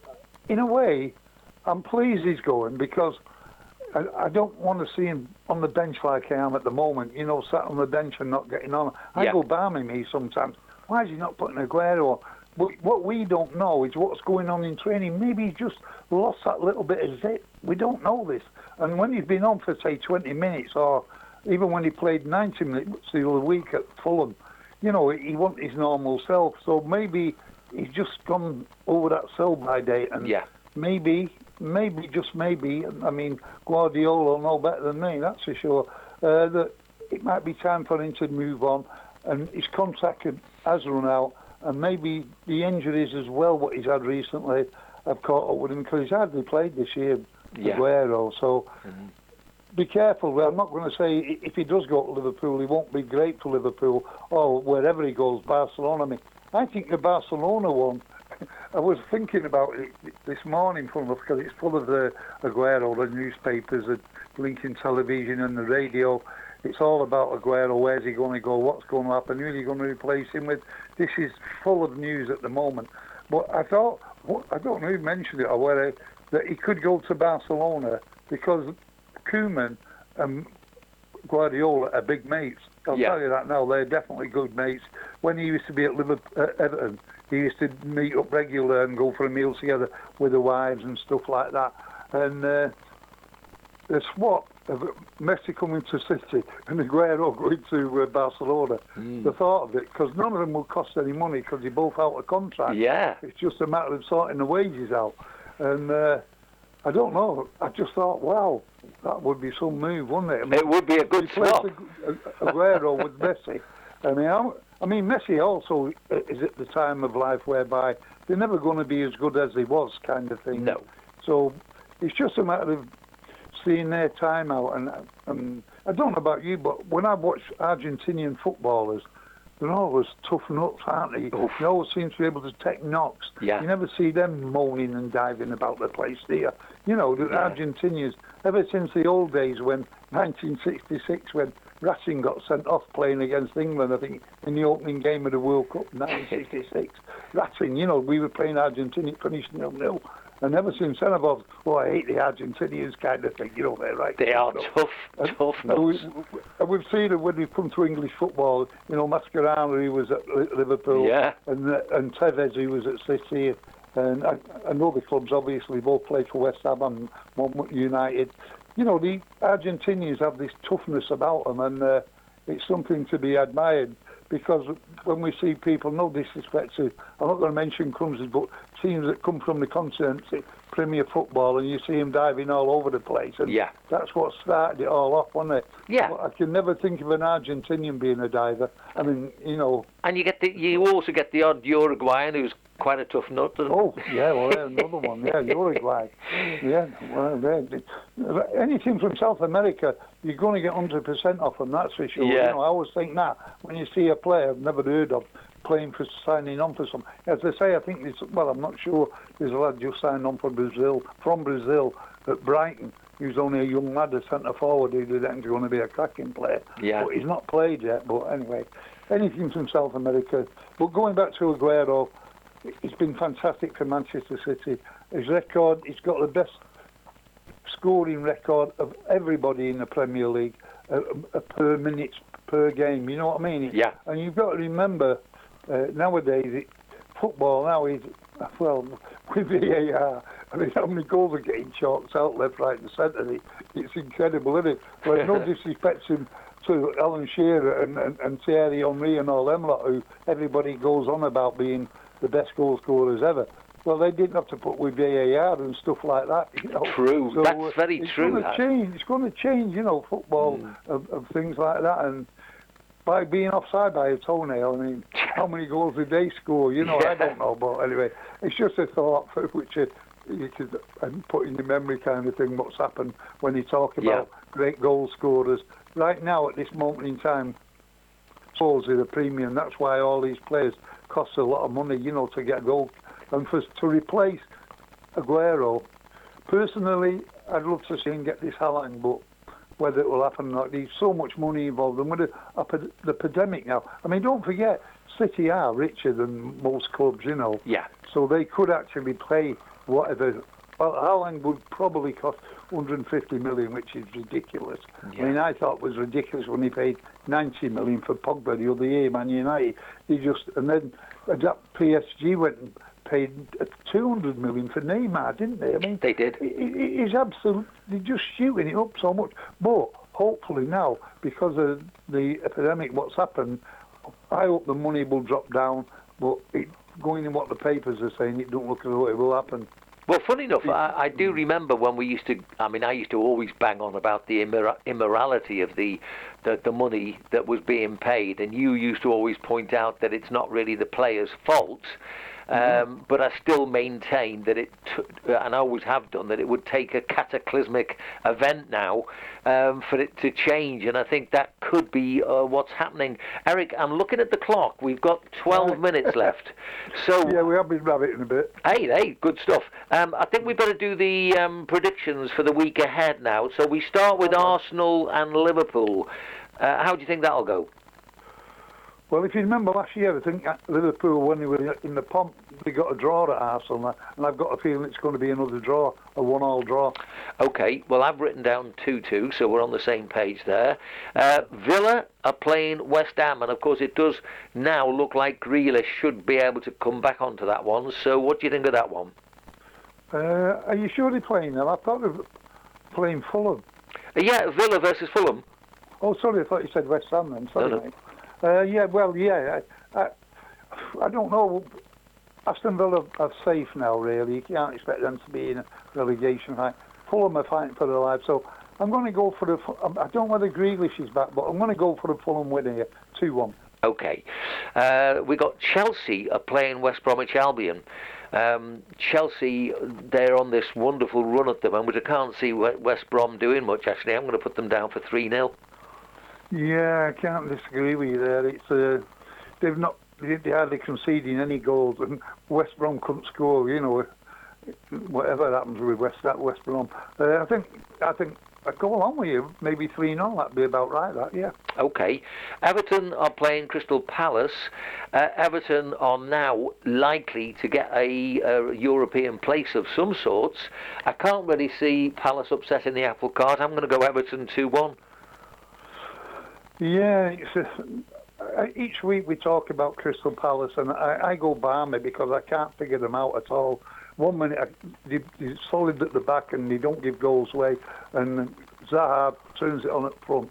in a way, I'm pleased he's going because I, I don't want to see him on the bench like I am at the moment, you know, sat on the bench and not getting on. I Yeah. go balmy me sometimes. Why is he not putting Aguero? But what we don't know is what's going on in training. Maybe he's just lost that little bit of zip. We don't know this. And when he's been on for, say, 20 minutes or even when he played 90 minutes the other week at Fulham, you know, he wasn't his normal self. So maybe he's just gone over that sell-by date. And Yeah. maybe, maybe, just maybe, I mean, Guardiola will know better than me, that's for sure, uh, that it might be time for him to move on. And his contract had- has run out. And maybe the injuries as well, what he's had recently, have caught up with him because he's hardly played this year, Yeah. Aguero. So mm-hmm. be careful. Well, I'm not going to say if he does go to Liverpool, he won't be great for Liverpool or wherever he goes, Barcelona. I mean, I think the Barcelona one, I was thinking about it this morning, full enough, because it's full of the Aguero, the newspapers, the blinking television and the radio. It's all about Aguero. Where's he going to go? What's going to happen? Who are you going to replace him with? This is full of news at the moment. But I thought, I don't know who mentioned it or whether that he could go to Barcelona because Koeman and Guardiola are big mates. I'll Yeah. tell you that now. They're definitely good mates. When he used to be at Liverpool, uh, Everton, he used to meet up regular and go for a meal together with the wives and stuff like that. And uh, the swap of Messi coming to City and Aguero going to uh, Barcelona, the thought of it, because none of them will cost any money because they're both out of contract. Yeah. It's just a matter of sorting the wages out. And uh, I don't know. I just thought, wow, that would be some move, wouldn't it? I mean, It would be a good swap. Ag- Aguero with Messi. I mean, I mean, Messi also is at the time of life whereby they're never going to be as good as he was, kind of thing. No. So it's just a matter of seeing their time out. And, and I don't know about you, but when I watch Argentinian footballers, they're always tough nuts, aren't they? Oof. They always seem to be able to take knocks. Yeah. You never see them moaning and diving about the place, do you? You know, the Yeah. Argentinians, ever since the old days when 1966, when Rattín got sent off playing against England, I think, in the opening game of the World Cup, 1966. Rattín, you know, we were playing Argentina, it finished nil-nil. And ever since then, I've oh, I hate the Argentinians kind of thing, you know, they're right. They are know. tough, And- tough and we, and we've seen it when we've come to English football. You know, Mascherano, he was at Liverpool, Yeah. and uh, and Tevez, he was at City, and I, I know the clubs obviously both played for West Ham and United. You know, the Argentinians have this toughness about them, and uh, it's something to be admired. Because when we see people, no disrespect to, I'm not going to mention countries, but teams that come from the continent, Premier Football, and you see them diving all over the place. And Yeah. that's what started it all off, wasn't it? Yeah. Well, I can never think of an Argentinian being a diver. I mean, you know, And you get the, you also get the odd Uruguayan who's quite a tough nut. oh, yeah, well, another one. Yeah, Uruguay. Yeah, well, they- anything from South America, you're going to get 100% off them, that's for sure. Yeah. You know, I always think that when you see a player I've never heard of playing for signing on for some. As I say, I think this, well, I'm not sure, there's a lad just signed on for Brazil, from Brazil at Brighton. He was only a young lad, a centre forward, was actually going to be a cracking player. Yeah. But he's not played yet. But anyway, anything from South America. But going back to Aguero, it's been fantastic for Manchester City. His record, he's got the best scoring record of everybody in the Premier League uh, uh, per minute per game. You know what I mean? Yeah. And you've got to remember uh, nowadays it, football now is well with VAR. I mean, how many goals are getting chalked out left, right, and centre? It, it's incredible, isn't it? Well, no disrespect to, to Alan Shearer and, and, and Thierry Henry and all them lot who everybody goes on about being the best goal scorers ever. Well, they didn't have to put with VAR and stuff like that. You know? True. So, That's uh, very it's true, Gonna that. change. It's going to change, you know, football of, of things like that. And by being offside by a toenail, I mean, how many goals did they score? You know, I don't know. But anyway, it's just a thought for which you, you could and put in your memory kind of thing what's happened when you talk about great goal scorers. Right now, at this moment in time, souls are the premium. That's why all these players cost a lot of money, you know, to get a goal. And for to replace Aguero, personally, I'd love to see him get this Haaland, but whether it will happen or not, there's so much money involved. And with the, the pandemic now, I mean, don't forget, City are richer than most clubs, you know. Yeah. So they could actually play whatever. Well, Haaland would probably cost 150 million, which is ridiculous. Yeah. I mean, I thought it was ridiculous when he paid 90 million for Pogba the other year, Man United. He just and then that PSG went and paid uh, 200 million for Neymar, didn't they? I mean, They did. he- he- He's absolutely just shooting it up so much. But hopefully now, because of the epidemic, what's happened, I hope the money will drop down. But it, going in what the papers are saying, it don't look as though it will happen. Well, funny enough, I, I do remember when we used to. I mean, I used to always bang on about the immor- immorality of the, the the money that was being paid, and you used to always point out that it's not really the players' fault. Um, but I still maintain that it, t- and I always have done, that it would take a cataclysmic event now um, for it to change, and I think that could be uh, what's happening. Eric, I'm looking at the clock. We've got 12 minutes left, so Yeah, we have been rabbiting a bit. Hey, hey, good stuff. Um, I think we better do the um, predictions for the week ahead now. So we start with Arsenal and Liverpool. Uh, how do you think that'll go? Well, if you remember last year, I think Liverpool, when they were in the pomp, they got a draw at Arsenal, and I've got a feeling it's going to be another draw, a one-all draw. Okay, well, I've written down 2 2, so we're on the same page there. Uh, Villa are playing West Ham, and of course, it does now look like Grealish should be able to come back onto that one. So, what do you think of that one? Uh, are you sure they're playing them? I thought they were playing Fulham. Uh, yeah, Villa versus Fulham. Oh, sorry, I thought you said West Ham then. Sorry, No, no. mate. Uh, yeah, well, yeah, I, I, I don't know. Aston Villa are safe now, really. You can't expect them to be in a relegation fight. Fulham are fighting for their lives, so I'm going to go for the. I don't know whether Grealish is back, but I'm going to go for the Fulham win here, two-one. Okay. Uh, we got Chelsea are playing West Bromwich Albion. Um, Chelsea, they're on this wonderful run at the moment. I can't see West Brom doing much, actually. I'm going to put them down for 3 0. Yeah, I can't disagree with you there. It's uh, they've not they hardly conceding any goals, and West Brom couldn't score. You know, whatever happens with West that West Brom, uh, I think I think I'd go along with you. Maybe three 0 That'd be about right. That yeah. Okay. Everton are playing Crystal Palace. Uh, Everton are now likely to get a, a, European place of some sorts. I can't really see Palace upsetting the apple cart. I'm going to go Everton 2 1. Yeah, a, uh, each week we talk about Crystal Palace, and I, I go balmy because I can't figure them out at all one minute they, are solid at the back and they don't give goals away, and Zaha turns it on at front.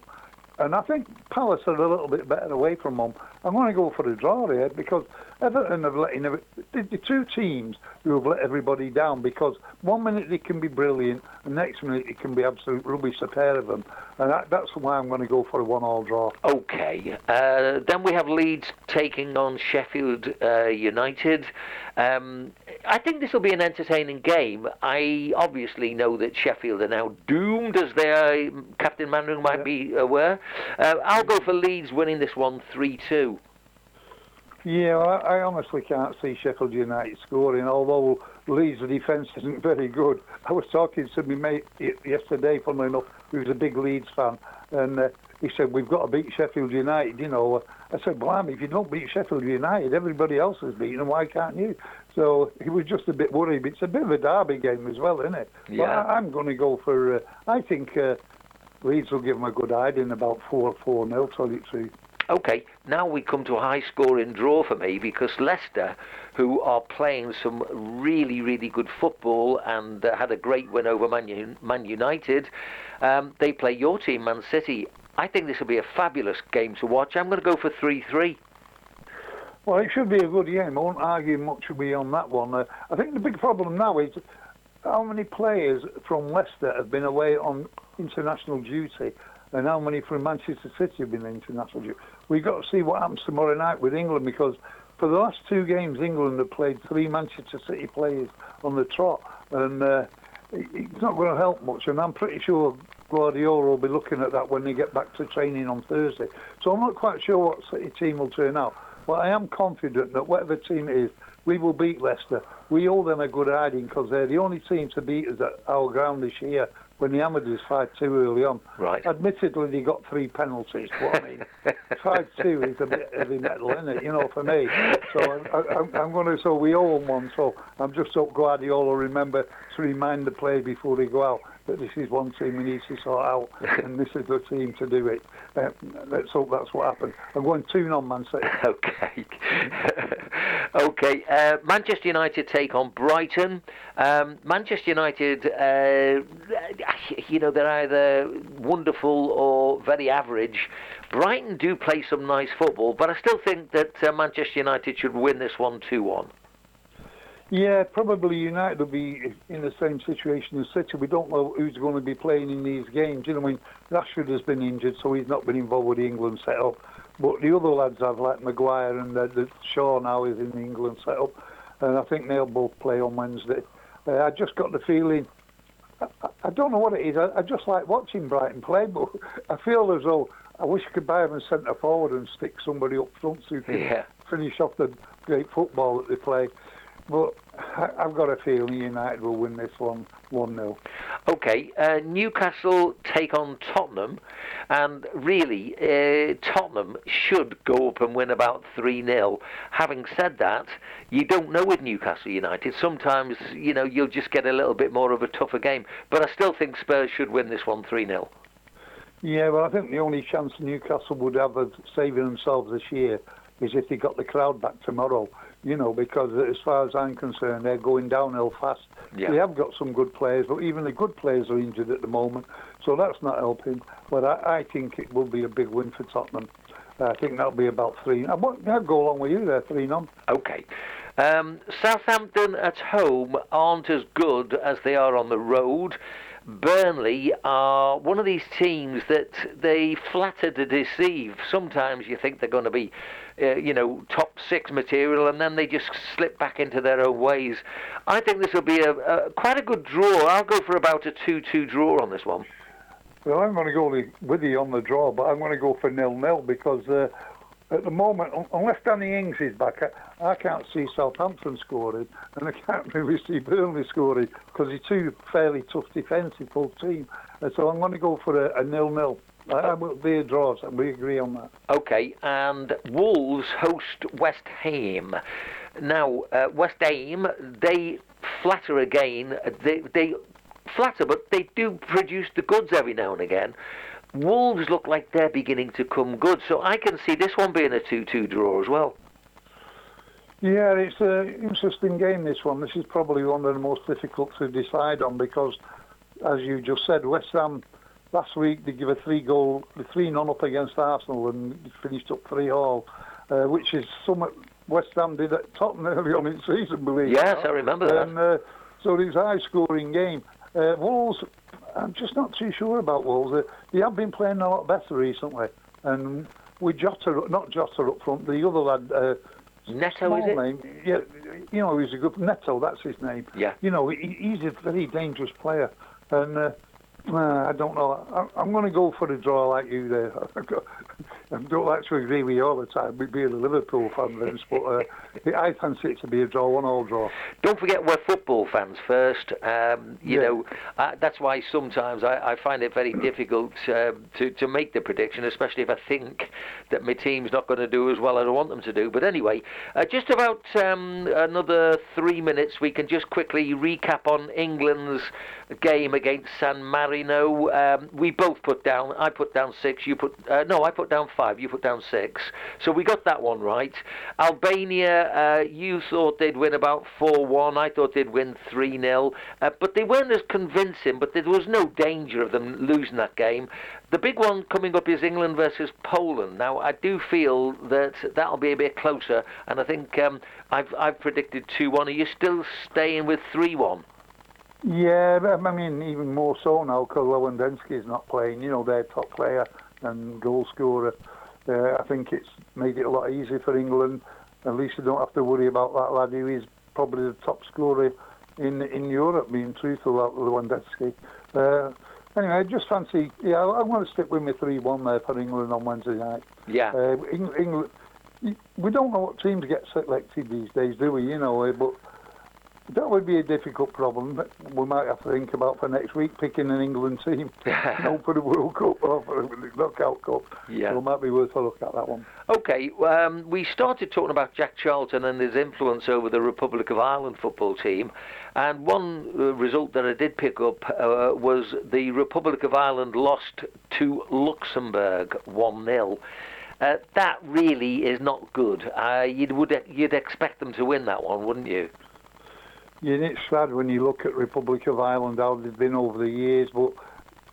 And I think Palace are a little bit better away from them. I'm going to go for the draw here because Everton have let the, the two teams who have let everybody down because one minute they can be brilliant, and the next minute it can be absolute rubbish, a pair of them. And that, that's why I'm going to go for a one-all draw. Okay. Uh, then we have Leeds taking on Sheffield uh, United. Um, I think this will be an entertaining game. I obviously know that Sheffield are now doomed, as their Captain Mainwaring might yeah. be aware. Uh, I'll go for Leeds winning this one 3 2. Yeah, well, I honestly can't see Sheffield United scoring, although Leeds' defence isn't very good. I was talking to my mate yesterday, funnily enough, who's a big Leeds fan, and uh, he said, We've got to beat Sheffield United, you know. I said, Blimey, if you don't beat Sheffield United, everybody else is beaten them, why can't you? So he was just a bit worried. It's a bit of a derby game as well, isn't it? Yeah. But I, am going to go for, uh, I think uh, Leeds will give them a good in about 4 4 0, tell you the truth. Okay, now we come to a high scoring draw for me because Leicester, who are playing some really, really good football and uh, had a great win over Man, Man United, um, they play your team, Man City. I think this will be a fabulous game to watch. I'm going to go for 3 3. Well, it should be a good game. I won't argue much with you on that one. Uh, I think the big problem now is how many players from Leicester have been away on international duty and how many from Manchester City have been international duty we've got to see what happens tomorrow night with England because for the last two games, England have played three Manchester City players on the trot, and uh, it's not going to help much. And I'm pretty sure Guardiola will be looking at that when they get back to training on Thursday. So I'm not quite sure what City team will turn out, but I am confident that whatever team it is, we will beat Leicester. We owe them a good hiding because they're the only team to beat us at our ground this year when the Amadis five two early on. Right. Admittedly, they got three penalties. But I mean, five two is a bit heavy metal, isn't it? You know, for me. So I, am going to. So we owe them one. So I'm just so glad you all remember to remind the play before they go out that this is one team we need to sort out, and this is the team to do it. Uh, let's hope that's what happens. I'm going two on Man City. Okay. okay. Uh, Manchester United take on Brighton. Um, Manchester United, uh, you know, they're either wonderful or very average. Brighton do play some nice football, but I still think that uh, Manchester United should win this one 2 1. Yeah, probably United will be in the same situation as City. We don't know who's going to be playing in these games. You know, I mean, Rashford has been injured, so he's not been involved with the England setup. But the other lads have, like Maguire and uh, the Shaw now is in the England setup, and I think they'll both play on Wednesday. Uh, I just got the feeling. I, I don't know what it is. I, I just like watching Brighton play, but I feel as though I wish I could buy them a centre forward and stick somebody up front so can yeah. finish off the great football that they play. But I've got a feeling United will win this one 1 0. Okay, uh, Newcastle take on Tottenham, and really, uh, Tottenham should go up and win about 3 0. Having said that, you don't know with Newcastle United. Sometimes, you know, you'll just get a little bit more of a tougher game. But I still think Spurs should win this one 3 0. Yeah, well, I think the only chance Newcastle would have of saving themselves this year is if they got the crowd back tomorrow you know, because as far as I'm concerned, they're going downhill fast. Yeah. They have got some good players, but even the good players are injured at the moment, so that's not helping. But I, I think it will be a big win for Tottenham. I think that'll be about three. I will go along with you there, three none. Okay. Um, Southampton at home aren't as good as they are on the road. Burnley are one of these teams that they flatter to deceive. Sometimes you think they're going to be, uh, you know, top six material, and then they just slip back into their own ways. I think this will be a, a quite a good draw. I'll go for about a two-two draw on this one. Well, I'm going to go with you on the draw, but I'm going to go for nil-nil because uh, at the moment, unless Danny Ings is back, I, I can't see Southampton scoring, and I can't really see Burnley scoring because they're two fairly tough defensive full team. And so I'm going to go for a, a nil-nil. I, I will be a draw, so we agree on that. Okay, and Wolves host West Ham. Now, uh, West Ham, they flatter again. They, they flatter, but they do produce the goods every now and again. Wolves look like they're beginning to come good, so I can see this one being a 2 2 draw as well. Yeah, it's an interesting game, this one. This is probably one of the most difficult to decide on because, as you just said, West Ham last week they give a three goal, three none up against Arsenal and finished up three all, uh, which is somewhat West Ham did at Tottenham early on in the season, believe Yes, I remember that. And, uh, so it's a high scoring game. Uh, Wolves, I'm just not too sure about Wolves. They, they have been playing a lot better recently. And with Jota, not Jota up front, the other lad. Uh, Neto, is it? Name, yeah, you know, he's a good. Neto, that's his name. Yeah. You know, he, he's a very dangerous player. And uh, uh, I don't know. I, I'm going to go for a draw like you there. I don't like to agree with you all the time, me being a Liverpool fan, Vince, but uh, I fancy it to be a draw, one all draw. Don't forget we're football fans first. Um, you Yeah. know, uh, that's why sometimes I, I find it very difficult uh, to to make the prediction, especially if I think that my team's not going to do as well as I want them to do. But anyway, uh, just about um, another three minutes, we can just quickly recap on England's game against San Marino. Um, we both put down. I put down six. You put uh, no. I put down five. You put down six. So we got that one right. Albania. Uh, you thought they'd win about four-one. I thought they'd win 3 0. Uh, but they weren't as convincing. But there was no danger of them losing that game. The big one coming up is England versus Poland. Now I do feel that that'll be a bit closer, and I think um, I've I've predicted two-one. Are you still staying with three-one? Yeah, but, I mean, even more so now because Lewandowski is not playing. You know, their top player and goal scorer. Uh, I think it's made it a lot easier for England. At least you don't have to worry about that lad who is probably the top scorer in in Europe, being truthful about Lewandowski. Uh, anyway, I just fancy, yeah, I, I want to stick with my 3 1 there for England on Wednesday night. Yeah. Uh, Eng- England, we don't know what teams get selected these days, do we? You know, uh, but that would be a difficult problem that we might have to think about for next week, picking an England team, know, for the World Cup or for the Knockout Cup. Yeah. So it might be worth a look at that one. Okay, um, we started talking about Jack Charlton and his influence over the Republic of Ireland football team, and one uh, result that I did pick up uh, was the Republic of Ireland lost to Luxembourg 1 0. Uh, that really is not good. Uh, you'd would you'd expect them to win that one, wouldn't you? And it's sad when you look at Republic of Ireland, how they've been over the years, but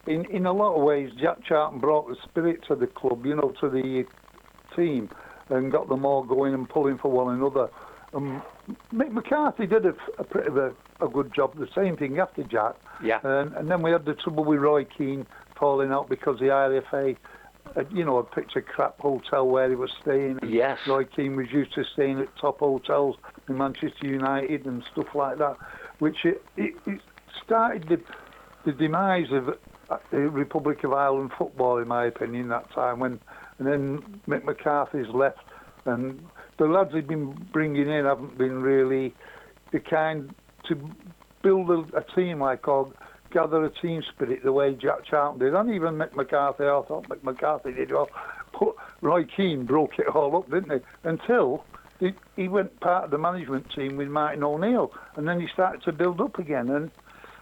in, in a lot of ways, Jack Charlton brought the spirit to the club, you know, to the team, and got them all going and pulling for one another. Um, Mick McCarthy did a, a pretty a, a good job, the same thing after Jack. Yeah. And, and then we had the trouble with Roy Keane falling out because the IFA, uh, you know, a picture crap hotel where he was staying. Yes. Roy Keane was used to staying at top hotels in Manchester United and stuff like that, which it, it, it started the, the demise of uh, the Republic of Ireland football, in my opinion, that time when, and then Mick McCarthy's left, and the lads he'd been bringing in haven't been really the kind to build a, a team like or gather a team spirit the way Jack Charlton did, and even Mick McCarthy. I thought Mick McCarthy did well. But Roy Keane broke it all up, didn't he? Until he, he went part of the management team with Martin O'Neill, and then he started to build up again, and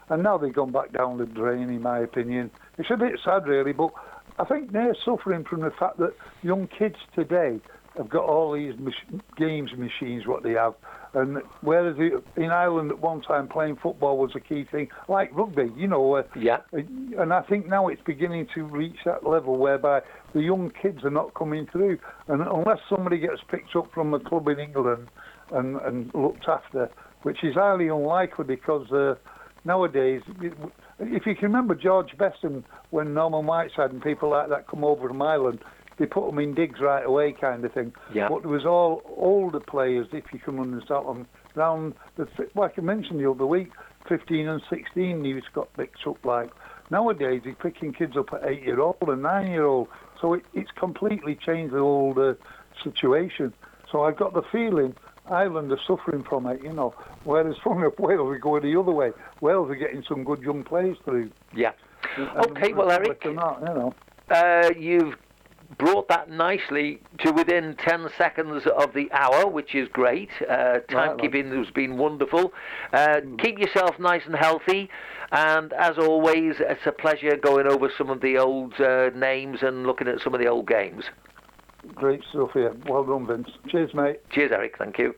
and now they've gone back down the drain, in my opinion. It's a bit sad, really, but I think they're suffering from the fact that young kids today have got all these mach- games machines, what they have. And whereas it- in Ireland at one time playing football was a key thing, like rugby, you know. Uh, Yeah. and I think now it's beginning to reach that level whereby the young kids are not coming through. And unless somebody gets picked up from a club in England and, and looked after, which is highly unlikely because uh, nowadays, if you can remember George Besson when Norman Whiteside and people like that come over from Ireland, they put them in digs right away, kind of thing. Yeah. But it was all older players, if you can understand them, round the like I mentioned the other week, 15 and 16, he was got picked up like. Nowadays, he's picking kids up at eight year old and nine year old. So it, it's completely changed the old uh, situation. So I've got the feeling Ireland are suffering from it, you know. Whereas from Wales are going the other way. Wales are getting some good young players through. Yeah. And Okay, well, Eric- not, you know. Uh, you've brought that nicely to within 10 seconds of the hour, which is great. Uh, timekeeping has been wonderful. Uh, keep yourself nice and healthy. And as always, it's a pleasure going over some of the old uh, names and looking at some of the old games. Great stuff here. Well done, Vince. Cheers, mate. Cheers, Eric. Thank you.